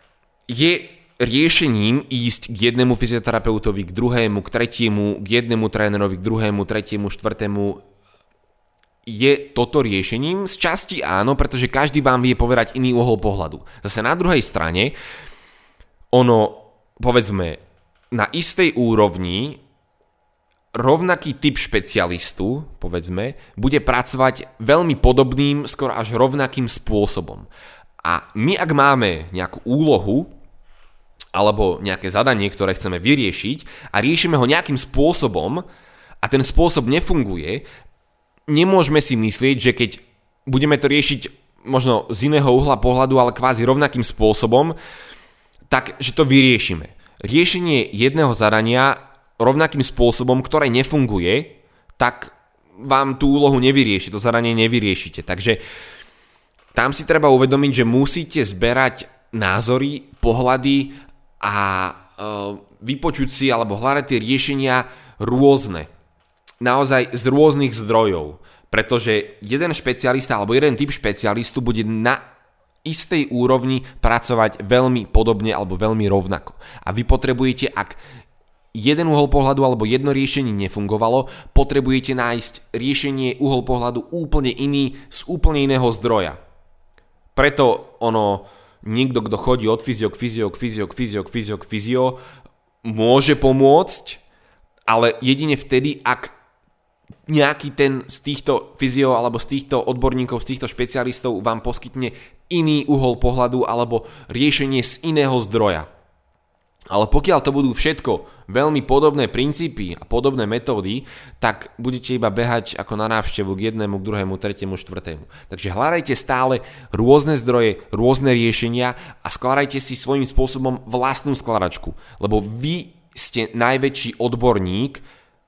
je riešením ísť k jednému fyzioterapeutovi, k druhému, k tretiemu, k jednému trénerovi, k druhému, tretiemu, štvrtému. Je toto riešením? Z časti áno, pretože každý vám vie povedať iný uhol pohľadu. Zase na druhej strane, ono, povedzme, na istej úrovni rovnaký typ špecialistu, povedzme, bude pracovať veľmi podobným, skoro až rovnakým spôsobom. A my ak máme nejakú úlohu, alebo nejaké zadanie, ktoré chceme vyriešiť a riešime ho nejakým spôsobom a ten spôsob nefunguje, nemôžeme si myslieť, že keď budeme to riešiť možno z iného uhla pohľadu, ale kvázi rovnakým spôsobom, tak že to vyriešime riešenie jedného zadania rovnakým spôsobom, ktoré nefunguje, tak vám tú úlohu nevyrieši, to zadanie nevyriešite. Takže tam si treba uvedomiť, že musíte zberať názory, pohľady a e, vypočuť si alebo hľadať tie riešenia rôzne. Naozaj z rôznych zdrojov. Pretože jeden špecialista alebo jeden typ špecialistu bude na istej úrovni pracovať veľmi podobne alebo veľmi rovnako. A vy potrebujete, ak jeden uhol pohľadu alebo jedno riešenie nefungovalo, potrebujete nájsť riešenie uhol pohľadu úplne iný z úplne iného zdroja. Preto ono, niekto, kto chodí od fyzio k fyzio k fyzio k fyzio k fyzio k fyzio, môže pomôcť, ale jedine vtedy, ak nejaký ten z týchto fyzio alebo z týchto odborníkov, z týchto špecialistov vám poskytne iný uhol pohľadu alebo riešenie z iného zdroja. Ale pokiaľ to budú všetko veľmi podobné princípy a podobné metódy, tak budete iba behať ako na návštevu k jednému, k druhému, tretiemu, štvrtému. Takže hľadajte stále rôzne zdroje, rôzne riešenia a skladajte si svojím spôsobom vlastnú skladačku, lebo vy ste najväčší odborník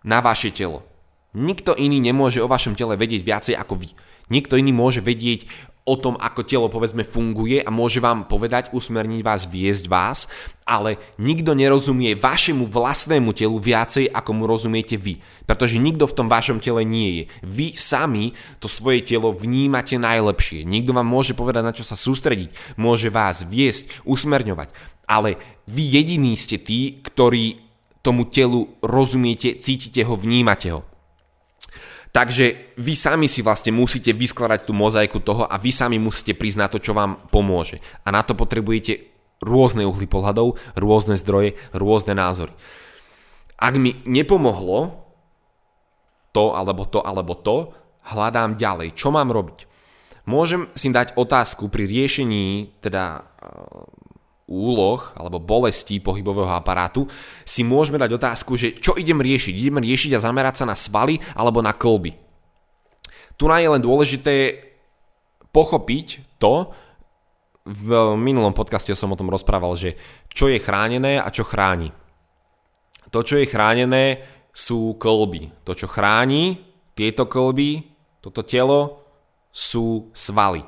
na vaše telo. Nikto iný nemôže o vašom tele vedieť viacej ako vy. Nikto iný môže vedieť o tom, ako telo povedzme funguje a môže vám povedať, usmerniť vás, viesť vás, ale nikto nerozumie vašemu vlastnému telu viacej, ako mu rozumiete vy. Pretože nikto v tom vašom tele nie je. Vy sami to svoje telo vnímate najlepšie. Nikto vám môže povedať, na čo sa sústrediť, môže vás viesť, usmerňovať. Ale vy jediní ste tí, ktorí tomu telu rozumiete, cítite ho, vnímate ho. Takže vy sami si vlastne musíte vyskladať tú mozaiku toho a vy sami musíte prísť na to, čo vám pomôže. A na to potrebujete rôzne uhly pohľadov, rôzne zdroje, rôzne názory. Ak mi nepomohlo to, alebo to, alebo to, hľadám ďalej. Čo mám robiť? Môžem si dať otázku pri riešení teda úloh alebo bolestí pohybového aparátu, si môžeme dať otázku, že čo idem riešiť. Idem riešiť a zamerať sa na svaly alebo na kolby. Tu je len dôležité pochopiť to, v minulom podcaste som o tom rozprával, že čo je chránené a čo chráni. To, čo je chránené, sú kolby. To, čo chráni tieto kolby, toto telo, sú svaly.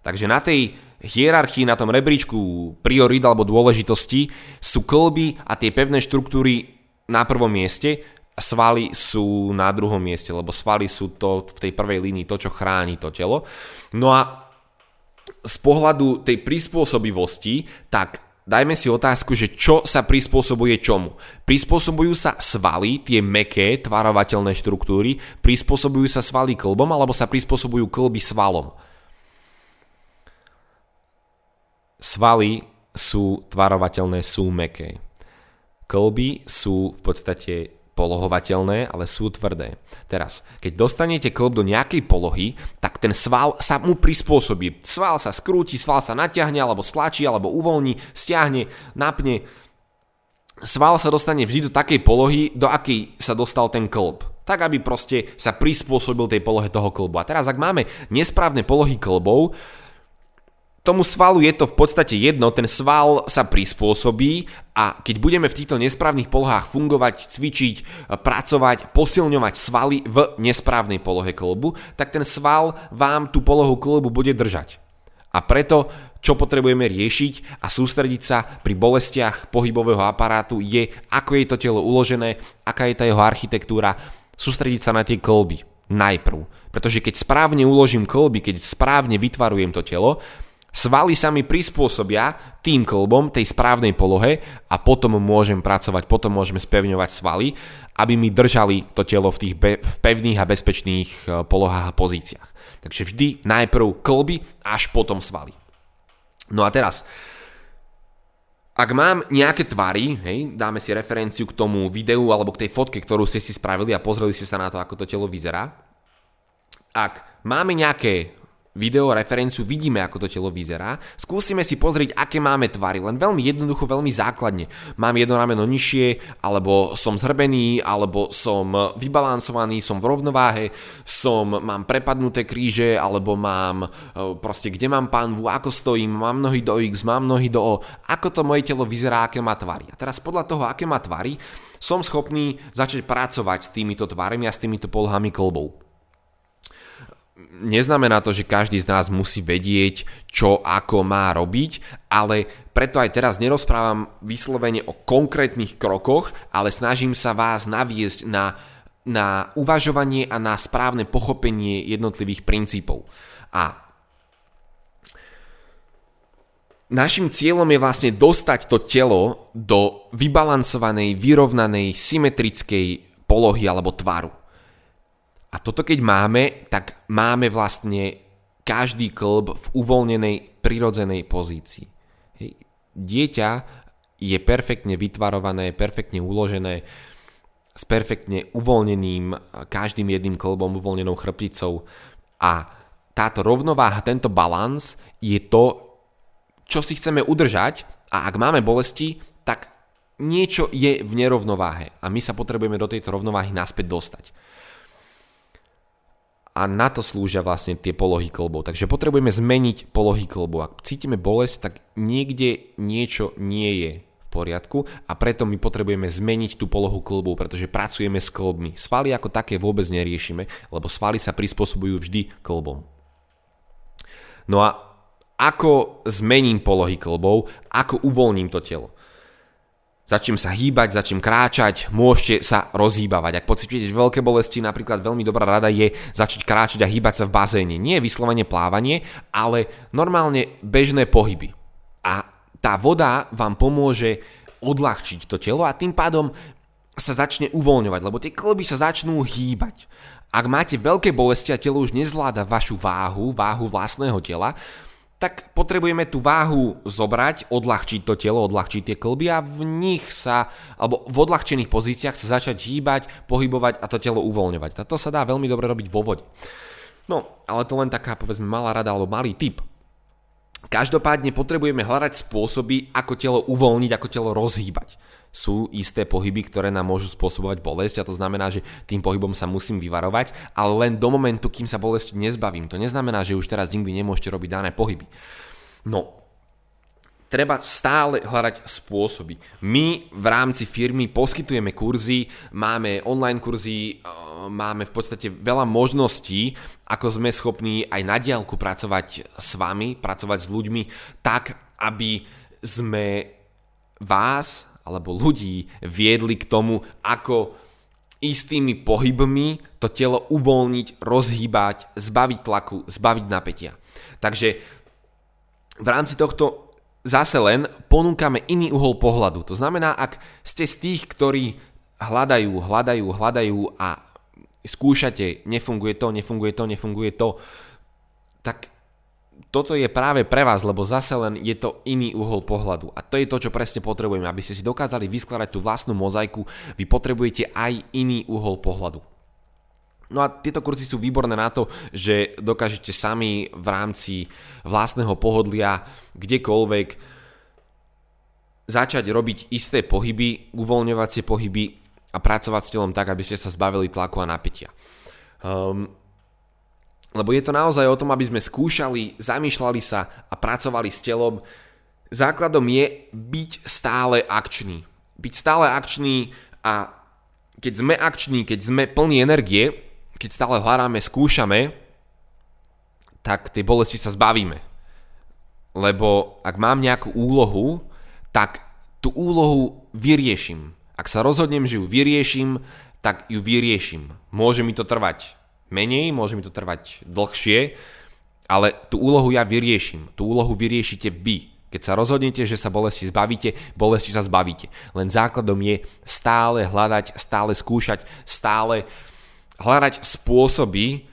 Takže na tej hierarchii, na tom rebríčku priorit alebo dôležitosti sú klby a tie pevné štruktúry na prvom mieste svaly sú na druhom mieste, lebo svaly sú to v tej prvej línii to, čo chráni to telo. No a z pohľadu tej prispôsobivosti, tak dajme si otázku, že čo sa prispôsobuje čomu. Prispôsobujú sa svaly, tie meké, tvarovateľné štruktúry, prispôsobujú sa svaly klbom, alebo sa prispôsobujú klby svalom. Svaly sú tvarovateľné, sú meké. Klby sú v podstate polohovateľné, ale sú tvrdé. Teraz, keď dostanete klb do nejakej polohy, tak ten sval sa mu prispôsobí. Sval sa skrúti, sval sa natiahne, alebo stlačí, alebo uvoľní, stiahne, napne. Sval sa dostane vždy do takej polohy, do akej sa dostal ten klb. Tak, aby proste sa prispôsobil tej polohe toho klbu. A teraz, ak máme nesprávne polohy klbov, tomu svalu je to v podstate jedno, ten sval sa prispôsobí a keď budeme v týchto nesprávnych polohách fungovať, cvičiť, pracovať, posilňovať svaly v nesprávnej polohe klubu, tak ten sval vám tú polohu klubu bude držať. A preto, čo potrebujeme riešiť a sústrediť sa pri bolestiach pohybového aparátu je, ako je to telo uložené, aká je tá jeho architektúra, sústrediť sa na tie kolby najprv. Pretože keď správne uložím kolby, keď správne vytvarujem to telo, Svaly sa mi prispôsobia tým klbom, tej správnej polohe a potom môžem pracovať, potom môžeme spevňovať svaly, aby mi držali to telo v tých be- v pevných a bezpečných e, polohách a pozíciách. Takže vždy najprv klby, až potom svaly. No a teraz, ak mám nejaké tvary, hej, dáme si referenciu k tomu videu alebo k tej fotke, ktorú ste si spravili a pozreli ste sa na to, ako to telo vyzerá. Ak máme nejaké video referenciu, vidíme, ako to telo vyzerá. Skúsime si pozrieť, aké máme tvary, len veľmi jednoducho, veľmi základne. Mám jedno rameno nižšie, alebo som zhrbený, alebo som vybalansovaný, som v rovnováhe, som, mám prepadnuté kríže, alebo mám e, proste, kde mám pánvu, ako stojím, mám nohy do X, mám nohy do O, ako to moje telo vyzerá, aké má tvary. A teraz podľa toho, aké má tvary, som schopný začať pracovať s týmito tvarmi a s týmito polohami klbov neznamená to, že každý z nás musí vedieť, čo ako má robiť, ale preto aj teraz nerozprávam vyslovene o konkrétnych krokoch, ale snažím sa vás naviesť na, na uvažovanie a na správne pochopenie jednotlivých princípov. A Našim cieľom je vlastne dostať to telo do vybalansovanej, vyrovnanej, symetrickej polohy alebo tvaru. A toto keď máme, tak máme vlastne každý klb v uvoľnenej, prirodzenej pozícii. Hej. Dieťa je perfektne vytvarované, perfektne uložené, s perfektne uvoľneným každým jedným klbom, uvoľnenou chrbticou a táto rovnováha, tento balans je to, čo si chceme udržať a ak máme bolesti, tak niečo je v nerovnováhe a my sa potrebujeme do tejto rovnováhy naspäť dostať a na to slúžia vlastne tie polohy klbov. Takže potrebujeme zmeniť polohy klbov. Ak cítime bolesť, tak niekde niečo nie je v poriadku a preto my potrebujeme zmeniť tú polohu klbov, pretože pracujeme s klbmi. Svaly ako také vôbec neriešime, lebo svaly sa prispôsobujú vždy klbom. No a ako zmením polohy klbov, ako uvoľním to telo začnem sa hýbať, začnem kráčať, môžete sa rozhýbavať. Ak pocitujete veľké bolesti, napríklad veľmi dobrá rada je začať kráčať a hýbať sa v bazéne. Nie vyslovene plávanie, ale normálne bežné pohyby. A tá voda vám pomôže odľahčiť to telo a tým pádom sa začne uvoľňovať, lebo tie klby sa začnú hýbať. Ak máte veľké bolesti a telo už nezvláda vašu váhu, váhu vlastného tela, tak potrebujeme tú váhu zobrať, odľahčiť to telo, odľahčiť tie klby a v nich sa, alebo v odľahčených pozíciách sa začať hýbať, pohybovať a to telo uvoľňovať. A to sa dá veľmi dobre robiť vo vode. No, ale to len taká, povedzme, malá rada alebo malý tip. Každopádne potrebujeme hľadať spôsoby, ako telo uvoľniť, ako telo rozhýbať sú isté pohyby, ktoré nám môžu spôsobovať bolesť a to znamená, že tým pohybom sa musím vyvarovať, ale len do momentu, kým sa bolesti nezbavím. To neznamená, že už teraz nikdy nemôžete robiť dané pohyby. No, treba stále hľadať spôsoby. My v rámci firmy poskytujeme kurzy, máme online kurzy, máme v podstate veľa možností, ako sme schopní aj na diálku pracovať s vami, pracovať s ľuďmi tak, aby sme vás alebo ľudí viedli k tomu, ako istými pohybmi to telo uvoľniť, rozhýbať, zbaviť tlaku, zbaviť napätia. Takže v rámci tohto zase len ponúkame iný uhol pohľadu. To znamená, ak ste z tých, ktorí hľadajú, hľadajú, hľadajú a skúšate, nefunguje to, nefunguje to, nefunguje to, tak toto je práve pre vás, lebo zase len je to iný uhol pohľadu. A to je to, čo presne potrebujeme. Aby ste si dokázali vyskladať tú vlastnú mozaiku, vy potrebujete aj iný uhol pohľadu. No a tieto kurzy sú výborné na to, že dokážete sami v rámci vlastného pohodlia kdekoľvek začať robiť isté pohyby, uvoľňovacie pohyby a pracovať s telom tak, aby ste sa zbavili tlaku a napätia. Um, lebo je to naozaj o tom, aby sme skúšali, zamýšľali sa a pracovali s telom. Základom je byť stále akčný. Byť stále akčný a keď sme akční, keď sme plní energie, keď stále hľadáme, skúšame, tak tej bolesti sa zbavíme. Lebo ak mám nejakú úlohu, tak tú úlohu vyriešim. Ak sa rozhodnem, že ju vyriešim, tak ju vyriešim. Môže mi to trvať menej, môže mi to trvať dlhšie, ale tú úlohu ja vyrieším. Tú úlohu vyriešite vy. Keď sa rozhodnete, že sa bolesti zbavíte, bolesti sa zbavíte. Len základom je stále hľadať, stále skúšať, stále hľadať spôsoby,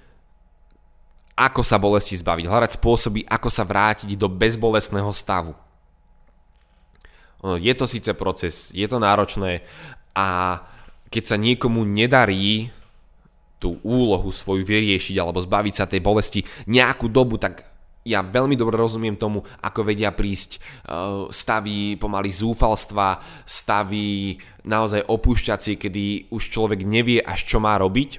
ako sa bolesti zbaviť. Hľadať spôsoby, ako sa vrátiť do bezbolestného stavu. Je to síce proces, je to náročné a keď sa niekomu nedarí tú úlohu svoju vyriešiť alebo zbaviť sa tej bolesti nejakú dobu, tak ja veľmi dobre rozumiem tomu, ako vedia prísť uh, stavy pomaly zúfalstva, stavy naozaj opúšťacie, kedy už človek nevie až čo má robiť.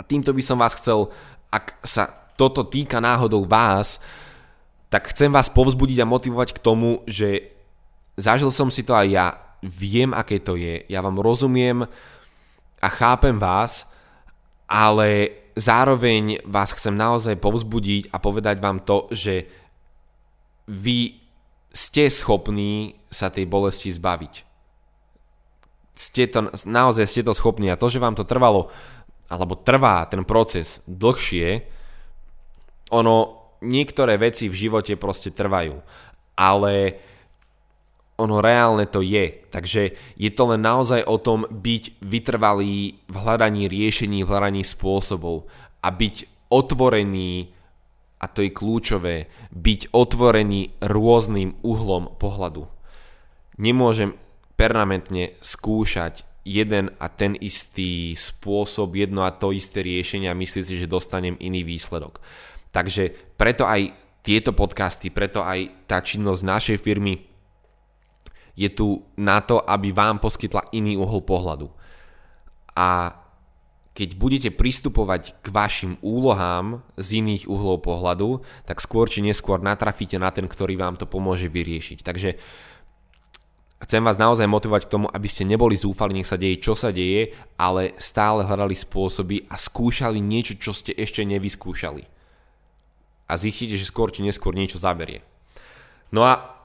A týmto by som vás chcel, ak sa toto týka náhodou vás, tak chcem vás povzbudiť a motivovať k tomu, že zažil som si to aj ja, viem, aké to je, ja vám rozumiem a chápem vás ale zároveň vás chcem naozaj povzbudiť a povedať vám to, že vy ste schopní sa tej bolesti zbaviť. Ste to, naozaj ste to schopní a to, že vám to trvalo alebo trvá ten proces dlhšie, ono, niektoré veci v živote proste trvajú, ale ono reálne to je. Takže je to len naozaj o tom byť vytrvalý v hľadaní riešení, v hľadaní spôsobov a byť otvorený, a to je kľúčové, byť otvorený rôznym uhlom pohľadu. Nemôžem permanentne skúšať jeden a ten istý spôsob, jedno a to isté riešenie a myslieť si, že dostanem iný výsledok. Takže preto aj tieto podcasty, preto aj tá činnosť našej firmy je tu na to, aby vám poskytla iný uhol pohľadu. A keď budete pristupovať k vašim úlohám z iných uhlov pohľadu, tak skôr či neskôr natrafíte na ten, ktorý vám to pomôže vyriešiť. Takže chcem vás naozaj motivovať k tomu, aby ste neboli zúfali, nech sa deje, čo sa deje, ale stále hľadali spôsoby a skúšali niečo, čo ste ešte nevyskúšali. A zistíte, že skôr či neskôr niečo zaberie. No a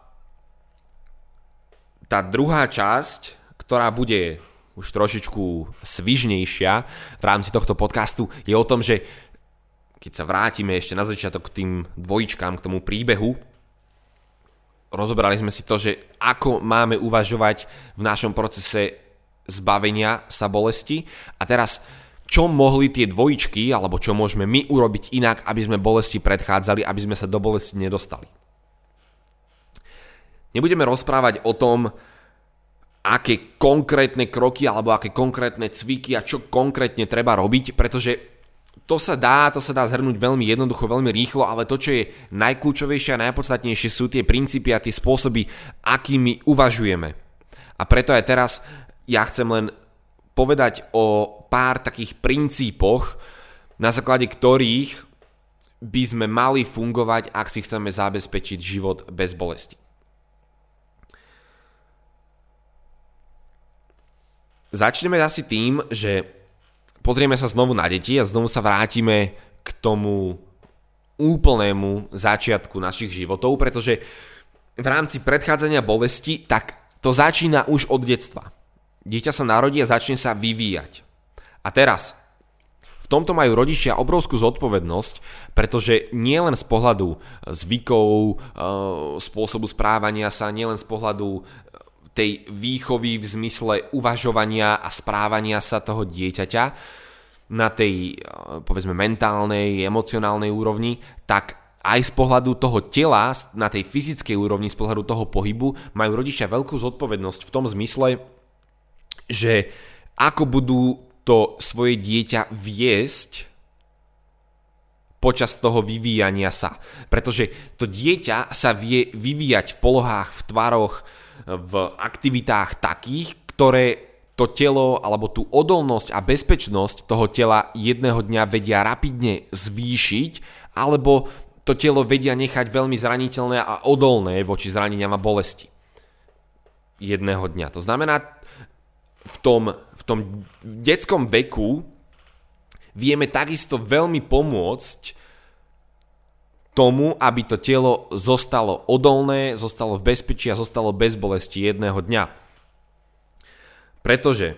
tá druhá časť, ktorá bude už trošičku svižnejšia v rámci tohto podcastu, je o tom, že keď sa vrátime ešte na začiatok k tým dvojičkám, k tomu príbehu, rozobrali sme si to, že ako máme uvažovať v našom procese zbavenia sa bolesti a teraz čo mohli tie dvojičky, alebo čo môžeme my urobiť inak, aby sme bolesti predchádzali, aby sme sa do bolesti nedostali. Nebudeme rozprávať o tom, aké konkrétne kroky alebo aké konkrétne cviky a čo konkrétne treba robiť, pretože to sa dá, to sa dá zhrnúť veľmi jednoducho, veľmi rýchlo, ale to, čo je najkľúčovejšie a najpodstatnejšie sú tie princípy a tie spôsoby, akými uvažujeme. A preto aj teraz ja chcem len povedať o pár takých princípoch, na základe ktorých by sme mali fungovať, ak si chceme zabezpečiť život bez bolesti. Začneme asi tým, že pozrieme sa znovu na deti a znovu sa vrátime k tomu úplnému začiatku našich životov, pretože v rámci predchádzania bolesti, tak to začína už od detstva. Dieťa sa narodí a začne sa vyvíjať. A teraz, v tomto majú rodičia obrovskú zodpovednosť, pretože nie len z pohľadu zvykov, e, spôsobu správania sa, nie len z pohľadu tej výchovy v zmysle uvažovania a správania sa toho dieťaťa na tej, eh, povedzme, mentálnej, emocionálnej úrovni, tak aj z pohľadu toho tela, na tej fyzickej úrovni, z pohľadu toho pohybu, majú rodičia veľkú zodpovednosť v tom zmysle, že ako budú to svoje dieťa viesť počas toho vyvíjania sa. Pretože to dieťa sa vie vyvíjať v polohách, v tvaroch, v aktivitách takých, ktoré to telo alebo tú odolnosť a bezpečnosť toho tela jedného dňa vedia rapidne zvýšiť, alebo to telo vedia nechať veľmi zraniteľné a odolné voči zraneniam a bolesti. Jedného dňa. To znamená, v tom, v tom detskom veku vieme takisto veľmi pomôcť tomu, aby to telo zostalo odolné, zostalo v bezpečí a zostalo bez bolesti jedného dňa. Pretože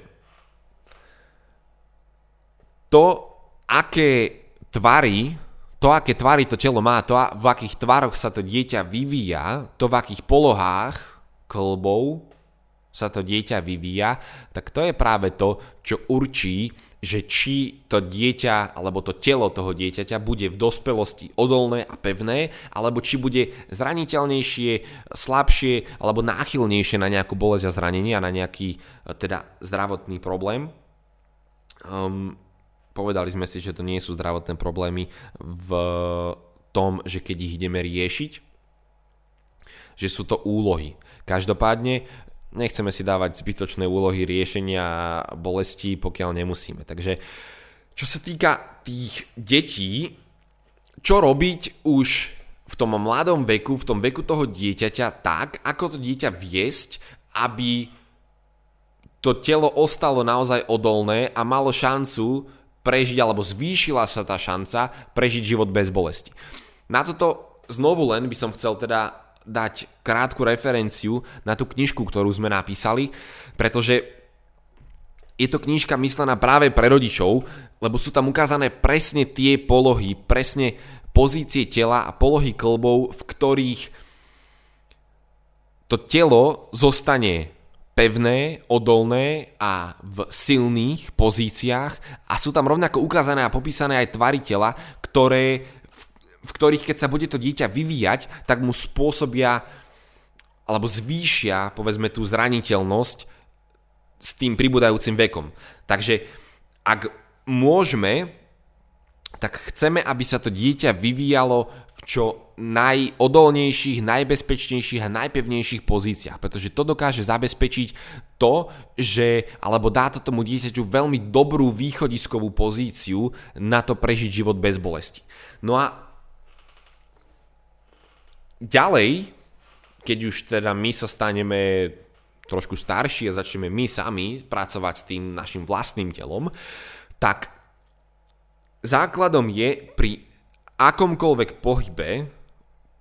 to, aké tvary, to, aké tvary to telo má, to, v akých tvaroch sa to dieťa vyvíja, to, v akých polohách klbov sa to dieťa vyvíja, tak to je práve to, čo určí, že či to dieťa alebo to telo toho dieťaťa bude v dospelosti odolné a pevné, alebo či bude zraniteľnejšie, slabšie alebo náchylnejšie na nejakú bolesť a zranenie a na nejaký e, teda zdravotný problém. Um, povedali sme si, že to nie sú zdravotné problémy v tom, že keď ich ideme riešiť, že sú to úlohy. Každopádne nechceme si dávať zbytočné úlohy riešenia bolesti, pokiaľ nemusíme. Takže čo sa týka tých detí, čo robiť už v tom mladom veku, v tom veku toho dieťaťa tak, ako to dieťa viesť, aby to telo ostalo naozaj odolné a malo šancu prežiť, alebo zvýšila sa tá šanca prežiť život bez bolesti. Na toto znovu len by som chcel teda dať krátku referenciu na tú knižku, ktorú sme napísali, pretože je to knižka myslená práve pre rodičov, lebo sú tam ukázané presne tie polohy, presne pozície tela a polohy klbov, v ktorých to telo zostane pevné, odolné a v silných pozíciách. A sú tam rovnako ukázané a popísané aj tvary tela, ktoré v ktorých keď sa bude to dieťa vyvíjať, tak mu spôsobia alebo zvýšia, povedzme, tú zraniteľnosť s tým pribúdajúcim vekom. Takže ak môžeme, tak chceme, aby sa to dieťa vyvíjalo v čo najodolnejších, najbezpečnejších a najpevnejších pozíciách, pretože to dokáže zabezpečiť to, že, alebo dá to tomu dieťaťu veľmi dobrú východiskovú pozíciu na to prežiť život bez bolesti. No a ďalej, keď už teda my sa staneme trošku starší a začneme my sami pracovať s tým našim vlastným telom, tak základom je pri akomkoľvek pohybe,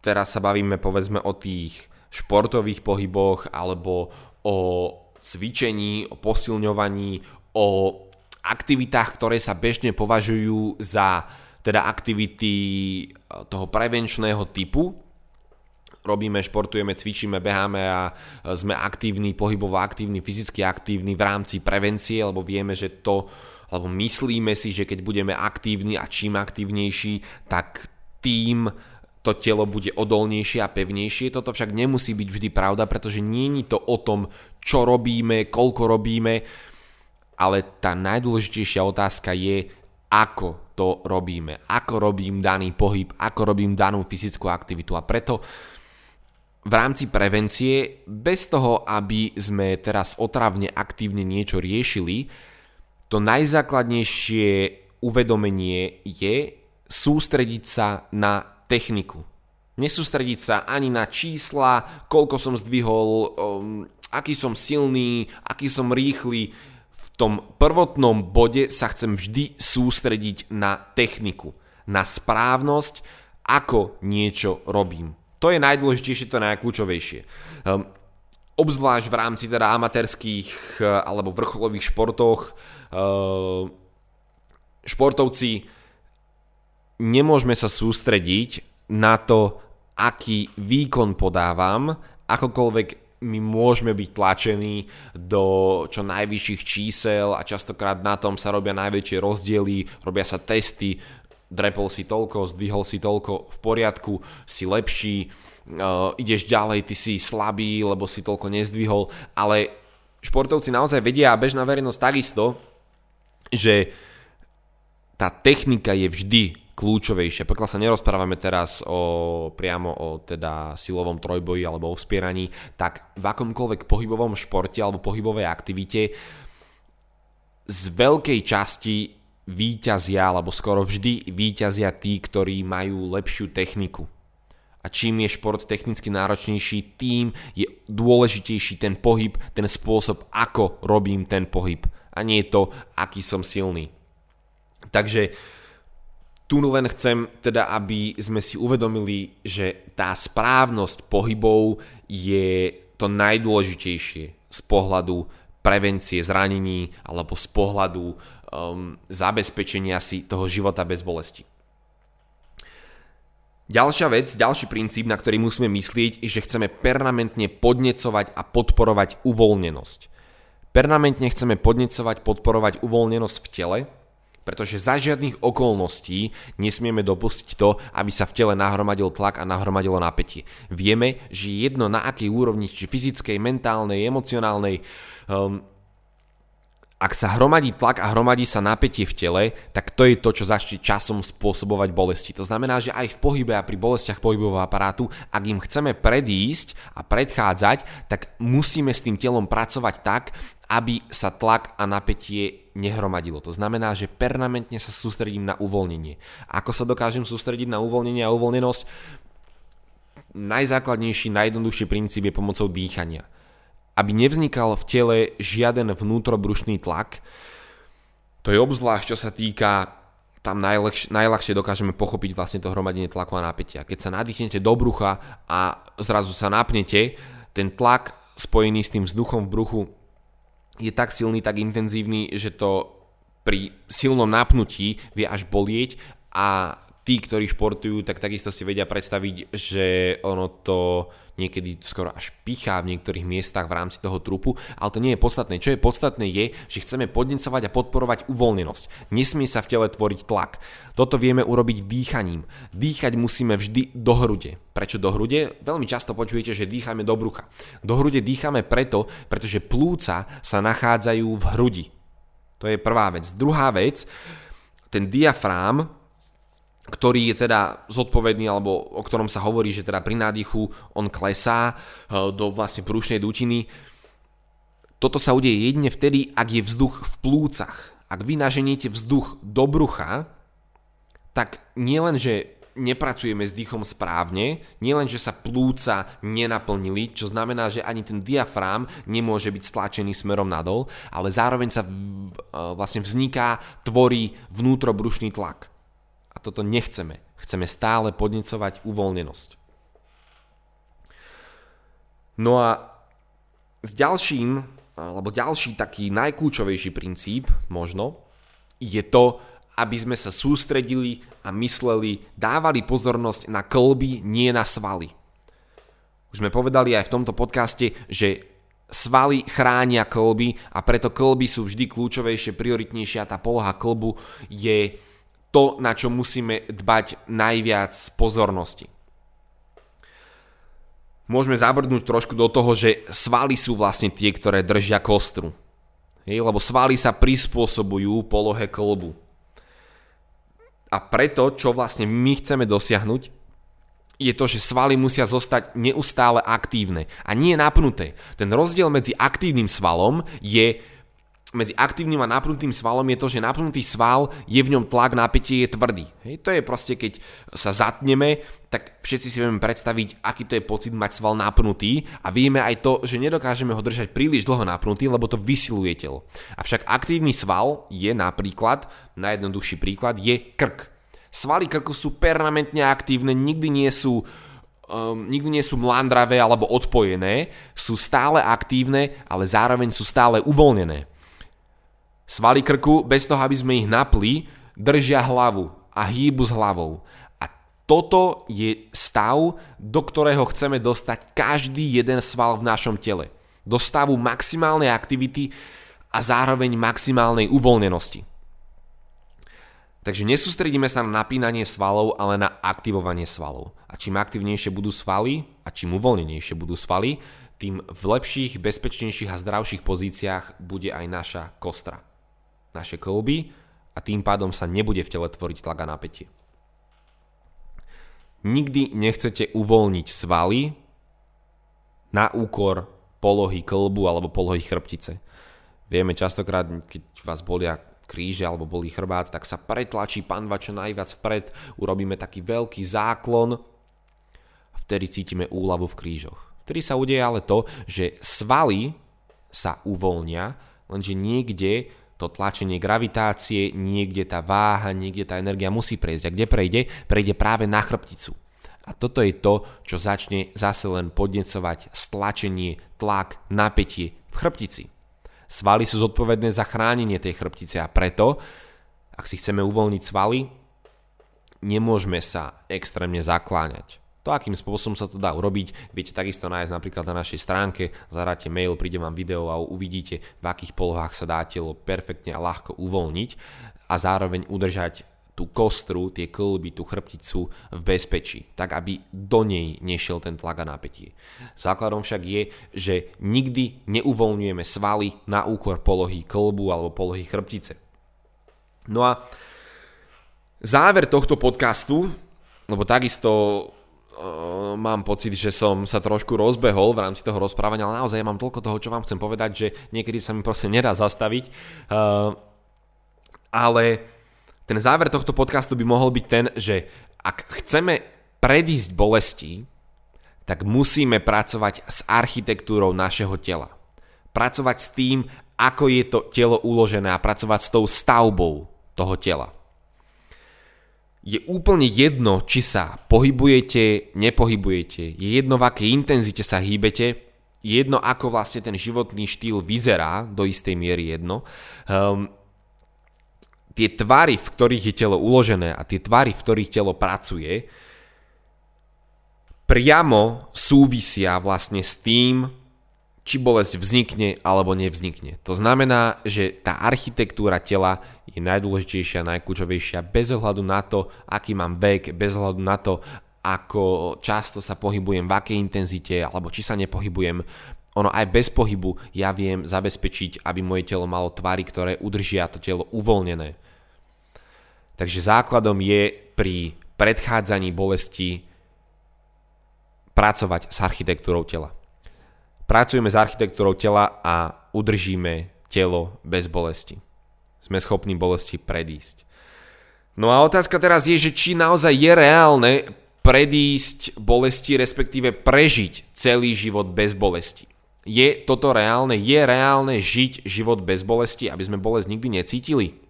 teraz sa bavíme povedzme o tých športových pohyboch alebo o cvičení, o posilňovaní, o aktivitách, ktoré sa bežne považujú za teda aktivity toho prevenčného typu, robíme, športujeme, cvičíme, beháme a sme aktívni, pohybovo aktívni, fyzicky aktívni v rámci prevencie, lebo vieme, že to, alebo myslíme si, že keď budeme aktívni a čím aktívnejší, tak tým to telo bude odolnejšie a pevnejšie. Toto však nemusí byť vždy pravda, pretože nie je to o tom, čo robíme, koľko robíme, ale tá najdôležitejšia otázka je, ako to robíme, ako robím daný pohyb, ako robím danú fyzickú aktivitu. A preto v rámci prevencie, bez toho, aby sme teraz otravne aktívne niečo riešili, to najzákladnejšie uvedomenie je sústrediť sa na techniku. Nesústrediť sa ani na čísla, koľko som zdvihol, um, aký som silný, aký som rýchly. V tom prvotnom bode sa chcem vždy sústrediť na techniku, na správnosť, ako niečo robím. To je najdôležitejšie, to najkľúčovejšie. Um, obzvlášť v rámci teda amatérských uh, alebo vrcholových športoch uh, športovci nemôžeme sa sústrediť na to, aký výkon podávam, akokoľvek my môžeme byť tlačení do čo najvyšších čísel a častokrát na tom sa robia najväčšie rozdiely, robia sa testy, drepol si toľko, zdvihol si toľko, v poriadku, si lepší, uh, ideš ďalej, ty si slabý, lebo si toľko nezdvihol, ale športovci naozaj vedia a bežná verejnosť takisto, že tá technika je vždy kľúčovejšia. Pokiaľ sa nerozprávame teraz o, priamo o teda silovom trojboji alebo o vspieraní, tak v akomkoľvek pohybovom športe alebo pohybovej aktivite z veľkej časti výťazia, alebo skoro vždy výťazia tí, ktorí majú lepšiu techniku. A čím je šport technicky náročnejší, tým je dôležitejší ten pohyb, ten spôsob, ako robím ten pohyb. A nie to, aký som silný. Takže tu len chcem teda, aby sme si uvedomili, že tá správnosť pohybov je to najdôležitejšie z pohľadu prevencie zranení alebo z pohľadu um, zabezpečenia si toho života bez bolesti. Ďalšia vec, ďalší princíp, na ktorý musíme myslieť, je, že chceme permanentne podnecovať a podporovať uvoľnenosť. Permanentne chceme podnecovať, podporovať uvoľnenosť v tele, pretože za žiadnych okolností nesmieme dopustiť to, aby sa v tele nahromadil tlak a nahromadilo napätie. Vieme, že jedno na akej úrovni, či fyzickej, mentálnej, emocionálnej, um, ak sa hromadí tlak a hromadí sa napätie v tele, tak to je to, čo začne časom spôsobovať bolesti. To znamená, že aj v pohybe a pri bolestiach pohybového aparátu, ak im chceme predísť a predchádzať, tak musíme s tým telom pracovať tak, aby sa tlak a napätie nehromadilo. To znamená, že permanentne sa sústredím na uvoľnenie. Ako sa dokážem sústrediť na uvoľnenie a uvoľnenosť? Najzákladnejší, najjednoduchší princíp je pomocou dýchania aby nevznikal v tele žiaden vnútrobrušný tlak. To je obzvlášť, čo sa týka, tam najľahšie, najľahšie dokážeme pochopiť vlastne to hromadenie tlaku a napätia. Keď sa nadýchnete do brucha a zrazu sa napnete, ten tlak spojený s tým vzduchom v bruchu je tak silný, tak intenzívny, že to pri silnom napnutí vie až bolieť a tí, ktorí športujú, tak takisto si vedia predstaviť, že ono to niekedy skoro až pichá v niektorých miestach v rámci toho trupu, ale to nie je podstatné. Čo je podstatné je, že chceme podnecovať a podporovať uvoľnenosť. Nesmie sa v tele tvoriť tlak. Toto vieme urobiť dýchaním. Dýchať musíme vždy do hrude. Prečo do hrude? Veľmi často počujete, že dýchame do brucha. Do hrude dýchame preto, pretože plúca sa nachádzajú v hrudi. To je prvá vec. Druhá vec, ten diafrám ktorý je teda zodpovedný, alebo o ktorom sa hovorí, že teda pri nádychu on klesá e, do vlastne prúšnej dutiny. Toto sa udeje jedine vtedy, ak je vzduch v plúcach. Ak vy naženiete vzduch do brucha, tak nielen, že nepracujeme s dýchom správne, nielen, že sa plúca nenaplnili, čo znamená, že ani ten diafrám nemôže byť stlačený smerom nadol, ale zároveň sa v, e, vlastne vzniká, tvorí vnútrobrušný tlak toto nechceme. Chceme stále podnecovať uvoľnenosť. No a s ďalším, alebo ďalší taký najkľúčovejší princíp možno, je to, aby sme sa sústredili a mysleli, dávali pozornosť na klby, nie na svaly. Už sme povedali aj v tomto podcaste, že svaly chránia klby a preto klby sú vždy kľúčovejšie, prioritnejšia. Tá poloha klbu je to, na čo musíme dbať najviac pozornosti. Môžeme zabrdnúť trošku do toho, že svaly sú vlastne tie, ktoré držia kostru. Hej, lebo svaly sa prispôsobujú polohe klbu. A preto, čo vlastne my chceme dosiahnuť, je to, že svaly musia zostať neustále aktívne a nie napnuté. Ten rozdiel medzi aktívnym svalom je medzi aktívnym a napnutým svalom je to, že napnutý sval je v ňom tlak, napätie je tvrdý. Hej, to je proste, keď sa zatneme, tak všetci si vieme predstaviť, aký to je pocit mať sval napnutý a vieme aj to, že nedokážeme ho držať príliš dlho napnutý, lebo to vysiluje telo. Avšak aktívny sval je napríklad, najjednoduchší príklad, je krk. Svaly krku sú permanentne aktívne, nikdy nie sú um, nikdy nie sú mlandravé alebo odpojené, sú stále aktívne, ale zároveň sú stále uvoľnené. Svaly krku, bez toho, aby sme ich napli, držia hlavu a hýbu s hlavou. A toto je stav, do ktorého chceme dostať každý jeden sval v našom tele. Do stavu maximálnej aktivity a zároveň maximálnej uvoľnenosti. Takže nesústredíme sa na napínanie svalov, ale na aktivovanie svalov. A čím aktivnejšie budú svaly a čím uvoľnenejšie budú svaly, tým v lepších, bezpečnejších a zdravších pozíciách bude aj naša kostra. Naše kolby a tým pádom sa nebude v tele tvoriť tlak a napätie. Nikdy nechcete uvoľniť svaly na úkor polohy klbu alebo polohy chrbtice. Vieme častokrát, keď vás bolia kríže alebo bolí chrbát, tak sa pretlačí panva čo najviac vpred, urobíme taký veľký záklon vtedy cítime úľavu v krížoch. Vtedy sa udeje ale to, že svaly sa uvoľnia, lenže niekde to tlačenie gravitácie, niekde tá váha, niekde tá energia musí prejsť. A kde prejde? Prejde práve na chrbticu. A toto je to, čo začne zase len podnecovať stlačenie, tlak, napätie v chrbtici. Svaly sú zodpovedné za chránenie tej chrbtice a preto, ak si chceme uvoľniť svaly, nemôžeme sa extrémne zakláňať. To, akým spôsobom sa to dá urobiť, viete takisto nájsť napríklad na našej stránke, zadáte mail, príde vám video a uvidíte, v akých polohách sa dá telo perfektne a ľahko uvoľniť a zároveň udržať tú kostru, tie klby, tú chrbticu v bezpečí, tak aby do nej nešiel ten tlak a napätie. Základom však je, že nikdy neuvoľňujeme svaly na úkor polohy klbu alebo polohy chrbtice. No a záver tohto podcastu, lebo takisto uh, mám pocit, že som sa trošku rozbehol v rámci toho rozprávania, ale naozaj ja mám toľko toho, čo vám chcem povedať, že niekedy sa mi proste nedá zastaviť. Uh, ale ten záver tohto podcastu by mohol byť ten, že ak chceme predísť bolesti, tak musíme pracovať s architektúrou našeho tela. Pracovať s tým, ako je to telo uložené a pracovať s tou stavbou toho tela. Je úplne jedno, či sa pohybujete, nepohybujete, je jedno, v akej intenzite sa hýbete, je jedno, ako vlastne ten životný štýl vyzerá, do istej miery jedno. Um, tie tvary, v ktorých je telo uložené a tie tvary, v ktorých telo pracuje, priamo súvisia vlastne s tým, či bolesť vznikne alebo nevznikne. To znamená, že tá architektúra tela je najdôležitejšia, najkľúčovejšia bez ohľadu na to, aký mám vek, bez ohľadu na to, ako často sa pohybujem, v akej intenzite, alebo či sa nepohybujem. Ono aj bez pohybu ja viem zabezpečiť, aby moje telo malo tvary, ktoré udržia to telo uvoľnené. Takže základom je pri predchádzaní bolesti pracovať s architektúrou tela. Pracujeme s architektúrou tela a udržíme telo bez bolesti. Sme schopní bolesti predísť. No a otázka teraz je, že či naozaj je reálne predísť bolesti, respektíve prežiť celý život bez bolesti. Je toto reálne? Je reálne žiť život bez bolesti, aby sme bolesť nikdy necítili?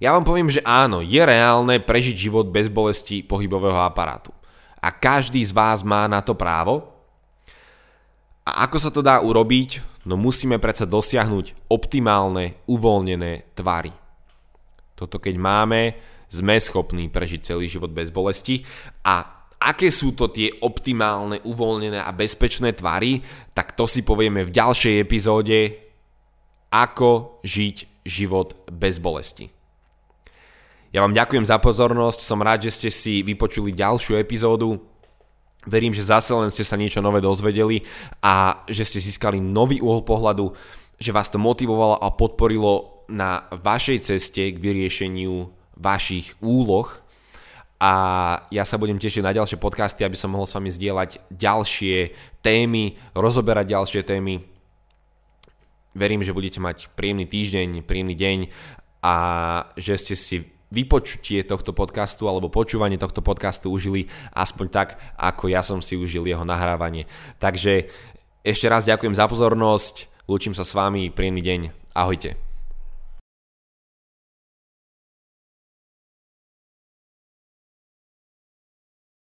Ja vám poviem, že áno, je reálne prežiť život bez bolesti pohybového aparátu. A každý z vás má na to právo. A ako sa to dá urobiť? No musíme predsa dosiahnuť optimálne, uvoľnené tvary. Toto keď máme, sme schopní prežiť celý život bez bolesti a aké sú to tie optimálne, uvoľnené a bezpečné tvary, tak to si povieme v ďalšej epizóde, ako žiť život bez bolesti. Ja vám ďakujem za pozornosť, som rád, že ste si vypočuli ďalšiu epizódu. Verím, že zase len ste sa niečo nové dozvedeli a že ste získali nový uhol pohľadu, že vás to motivovalo a podporilo na vašej ceste k vyriešeniu vašich úloh. A ja sa budem tešiť na ďalšie podcasty, aby som mohol s vami zdieľať ďalšie témy, rozoberať ďalšie témy. verím, že budete mať príjemný týždeň, príjemný deň a že ste si vypočutie tohto podcastu alebo počúvanie tohto podcastu užili aspoň tak, ako ja som si užil jeho nahrávanie. Takže ešte raz ďakujem za pozornosť, lúčim sa s vami, príjemný deň, ahojte.